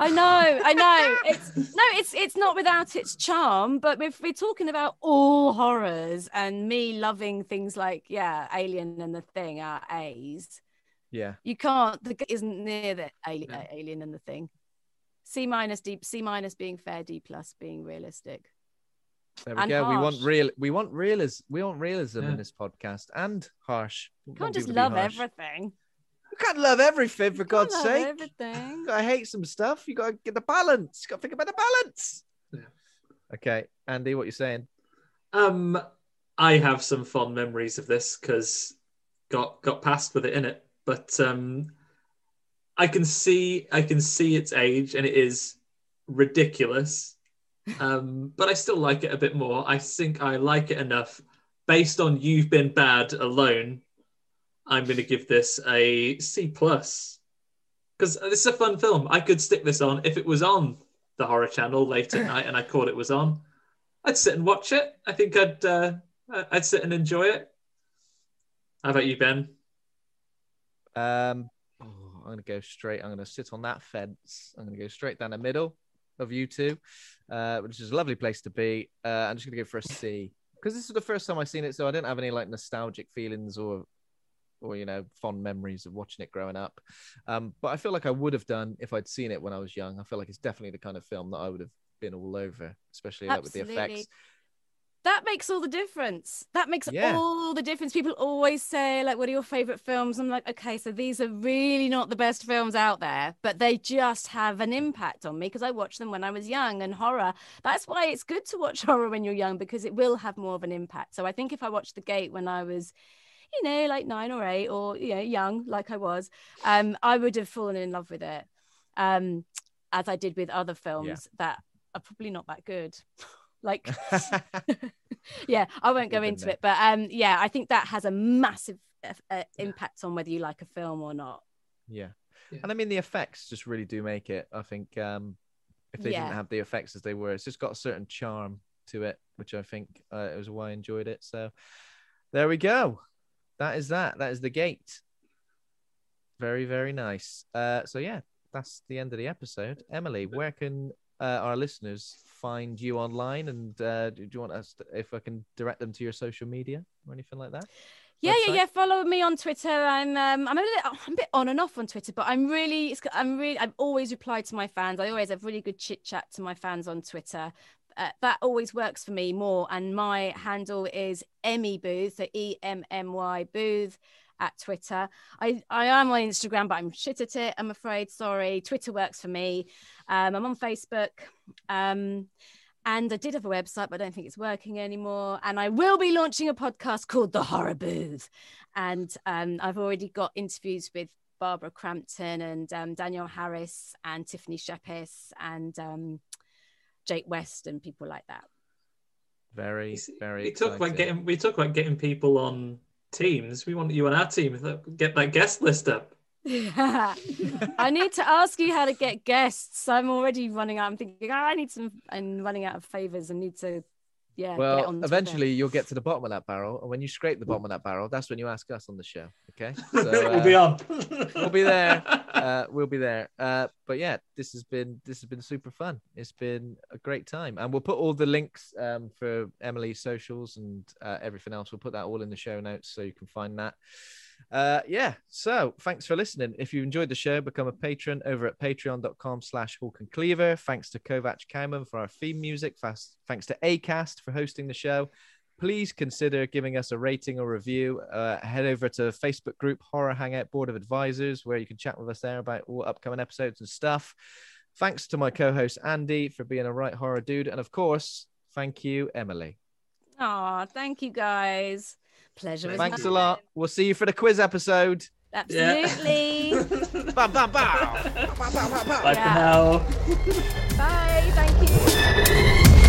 Speaker 3: I know, I know. It's no, it's it's not without its charm. But if we're talking about all horrors and me loving things like yeah, Alien and the Thing are A's,
Speaker 1: Yeah.
Speaker 3: you can't. The isn't near the alien,
Speaker 2: No.
Speaker 3: alien and the Thing. C minus, D C minus being fair, D plus being realistic.
Speaker 1: There we
Speaker 3: And
Speaker 1: go. We want real. We want realism. We want realism
Speaker 2: Yeah.
Speaker 1: in this podcast and harsh. We
Speaker 3: You can't just
Speaker 1: people to be
Speaker 3: love everything.
Speaker 1: You can't love everything for God's
Speaker 3: love
Speaker 1: sake.
Speaker 3: everything.
Speaker 1: You gotta hate some stuff. You gotta get the balance. You gotta think about the balance.
Speaker 2: Yeah.
Speaker 1: Okay, Andy, what you saying?
Speaker 2: Um, I have some fond memories of this because got got past with it in it, but um, I can see I can see its age and it is ridiculous. Um, but I still like it a bit more. I think I like it enough based on You've Been Bad alone. I'm going to give this a C plus because this is a fun film. I could stick this on if it was on the horror channel late at night and I caught it was on. I'd sit and watch it. I think I'd uh, I'd sit and enjoy it. How about you, Ben?
Speaker 1: Um, oh, I'm gonna go straight. I'm gonna sit on that fence. I'm gonna go straight down the middle of you two, uh, which is a lovely place to be. Uh, I'm just gonna go for a C because this is the first time I've seen it, so I didn't have any like nostalgic feelings or, or you know, fond memories of watching it growing up. Um, but I feel like I would have done if I'd seen it when I was young. I feel like it's definitely the kind of film that I would have been all over, especially like with the effects.
Speaker 3: that makes all the difference. That makes
Speaker 1: Yeah.
Speaker 3: all the difference. People always say, like, what are your favorite films? I'm like, okay, so these are really not the best films out there, but they just have an impact on me because I watched them when I was young and horror. That's why it's good to watch horror when you're young because it will have more of an impact. So I think if I watched The Gate when I was, you know, like nine or eight or, you know, young, like I was, um, I would have fallen in love with it. Um, as I did with other films that are probably not that good. like yeah i won't go
Speaker 1: We've
Speaker 3: into
Speaker 1: there.
Speaker 3: it but um yeah i think that has a massive uh, uh, impact on whether you like a film or not
Speaker 1: Yeah.
Speaker 2: Yeah.
Speaker 1: And I mean the effects just really do make it. I think um if they
Speaker 3: Yeah.
Speaker 1: didn't have the effects as they were, it's just got a certain charm to it, which I think uh, it was why I enjoyed it. So there we go. That is that. That is the gate. Very, very nice. Uh, so yeah, that's the end of the episode. Emily, where can uh, our listeners find you online? And uh, do you want us to, if I can direct them to your social media or anything like that?
Speaker 3: Yeah, yeah,
Speaker 1: website?
Speaker 3: yeah. Follow me on Twitter. I'm um, I'm a little, I'm a bit on and off on Twitter, but I'm really it's, I'm really I've always replied to my fans. I always have really good chit chat to my fans on Twitter. Uh, that always works for me more. And my handle is Emmy Booth, so E M M Y Booth at Twitter. I I am on Instagram, but I'm shit at it. I'm afraid. Sorry. Twitter works for me. Um, I'm on Facebook. Um, and I did have a website, but I don't think it's working anymore. And I will be launching a podcast called The Horror Booth. And um, I've already got interviews with Barbara Crampton and um, Danielle Harris and Tiffany Shepis and um, Jake West and people like that.
Speaker 1: Very, very.
Speaker 2: We talk about getting we talk about getting people on teams. We want you on our team. Get that guest list up.
Speaker 3: I need to ask you how to get guests. I'm already running out. I'm thinking, oh, I need some. I'm running out of favors and need to, yeah.
Speaker 1: Well,
Speaker 3: on
Speaker 1: eventually you'll get to the bottom of that barrel, and when you scrape the bottom of that barrel, that's when you ask us on the show. Okay, so,
Speaker 2: we'll be
Speaker 1: uh,
Speaker 2: on.
Speaker 1: we'll be there. Uh, we'll be there. Uh, but yeah, this has been this has been super fun. It's been a great time, and we'll put all the links um, for Emily's socials and uh, everything else. We'll put that all in the show notes so you can find that. Uh, yeah. So thanks for listening. If you enjoyed the show, become a patron over at patreon.com slash Hawk and Cleaver. Thanks to Kovac Cowman for our theme music. Thanks to Acast for hosting the show. Please consider giving us a rating or review. Uh, head over to Facebook group Horror Hangout Board of Advisors, where you can chat with us there about all upcoming episodes and stuff. Thanks to my co-host Andy for being a right horror dude, and of course, thank you, Emily.
Speaker 3: Oh, thank you guys. Pleasure.
Speaker 1: Thanks a lot. We'll see you for the quiz episode.
Speaker 3: Absolutely.
Speaker 1: Bow, bow, bow.
Speaker 2: Bye
Speaker 3: Yeah.
Speaker 2: for now.
Speaker 3: Bye. Thank you.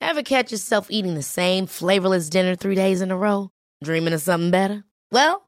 Speaker 6: Ever catch yourself eating the same flavorless dinner three days in a row? Dreaming of something better? Well,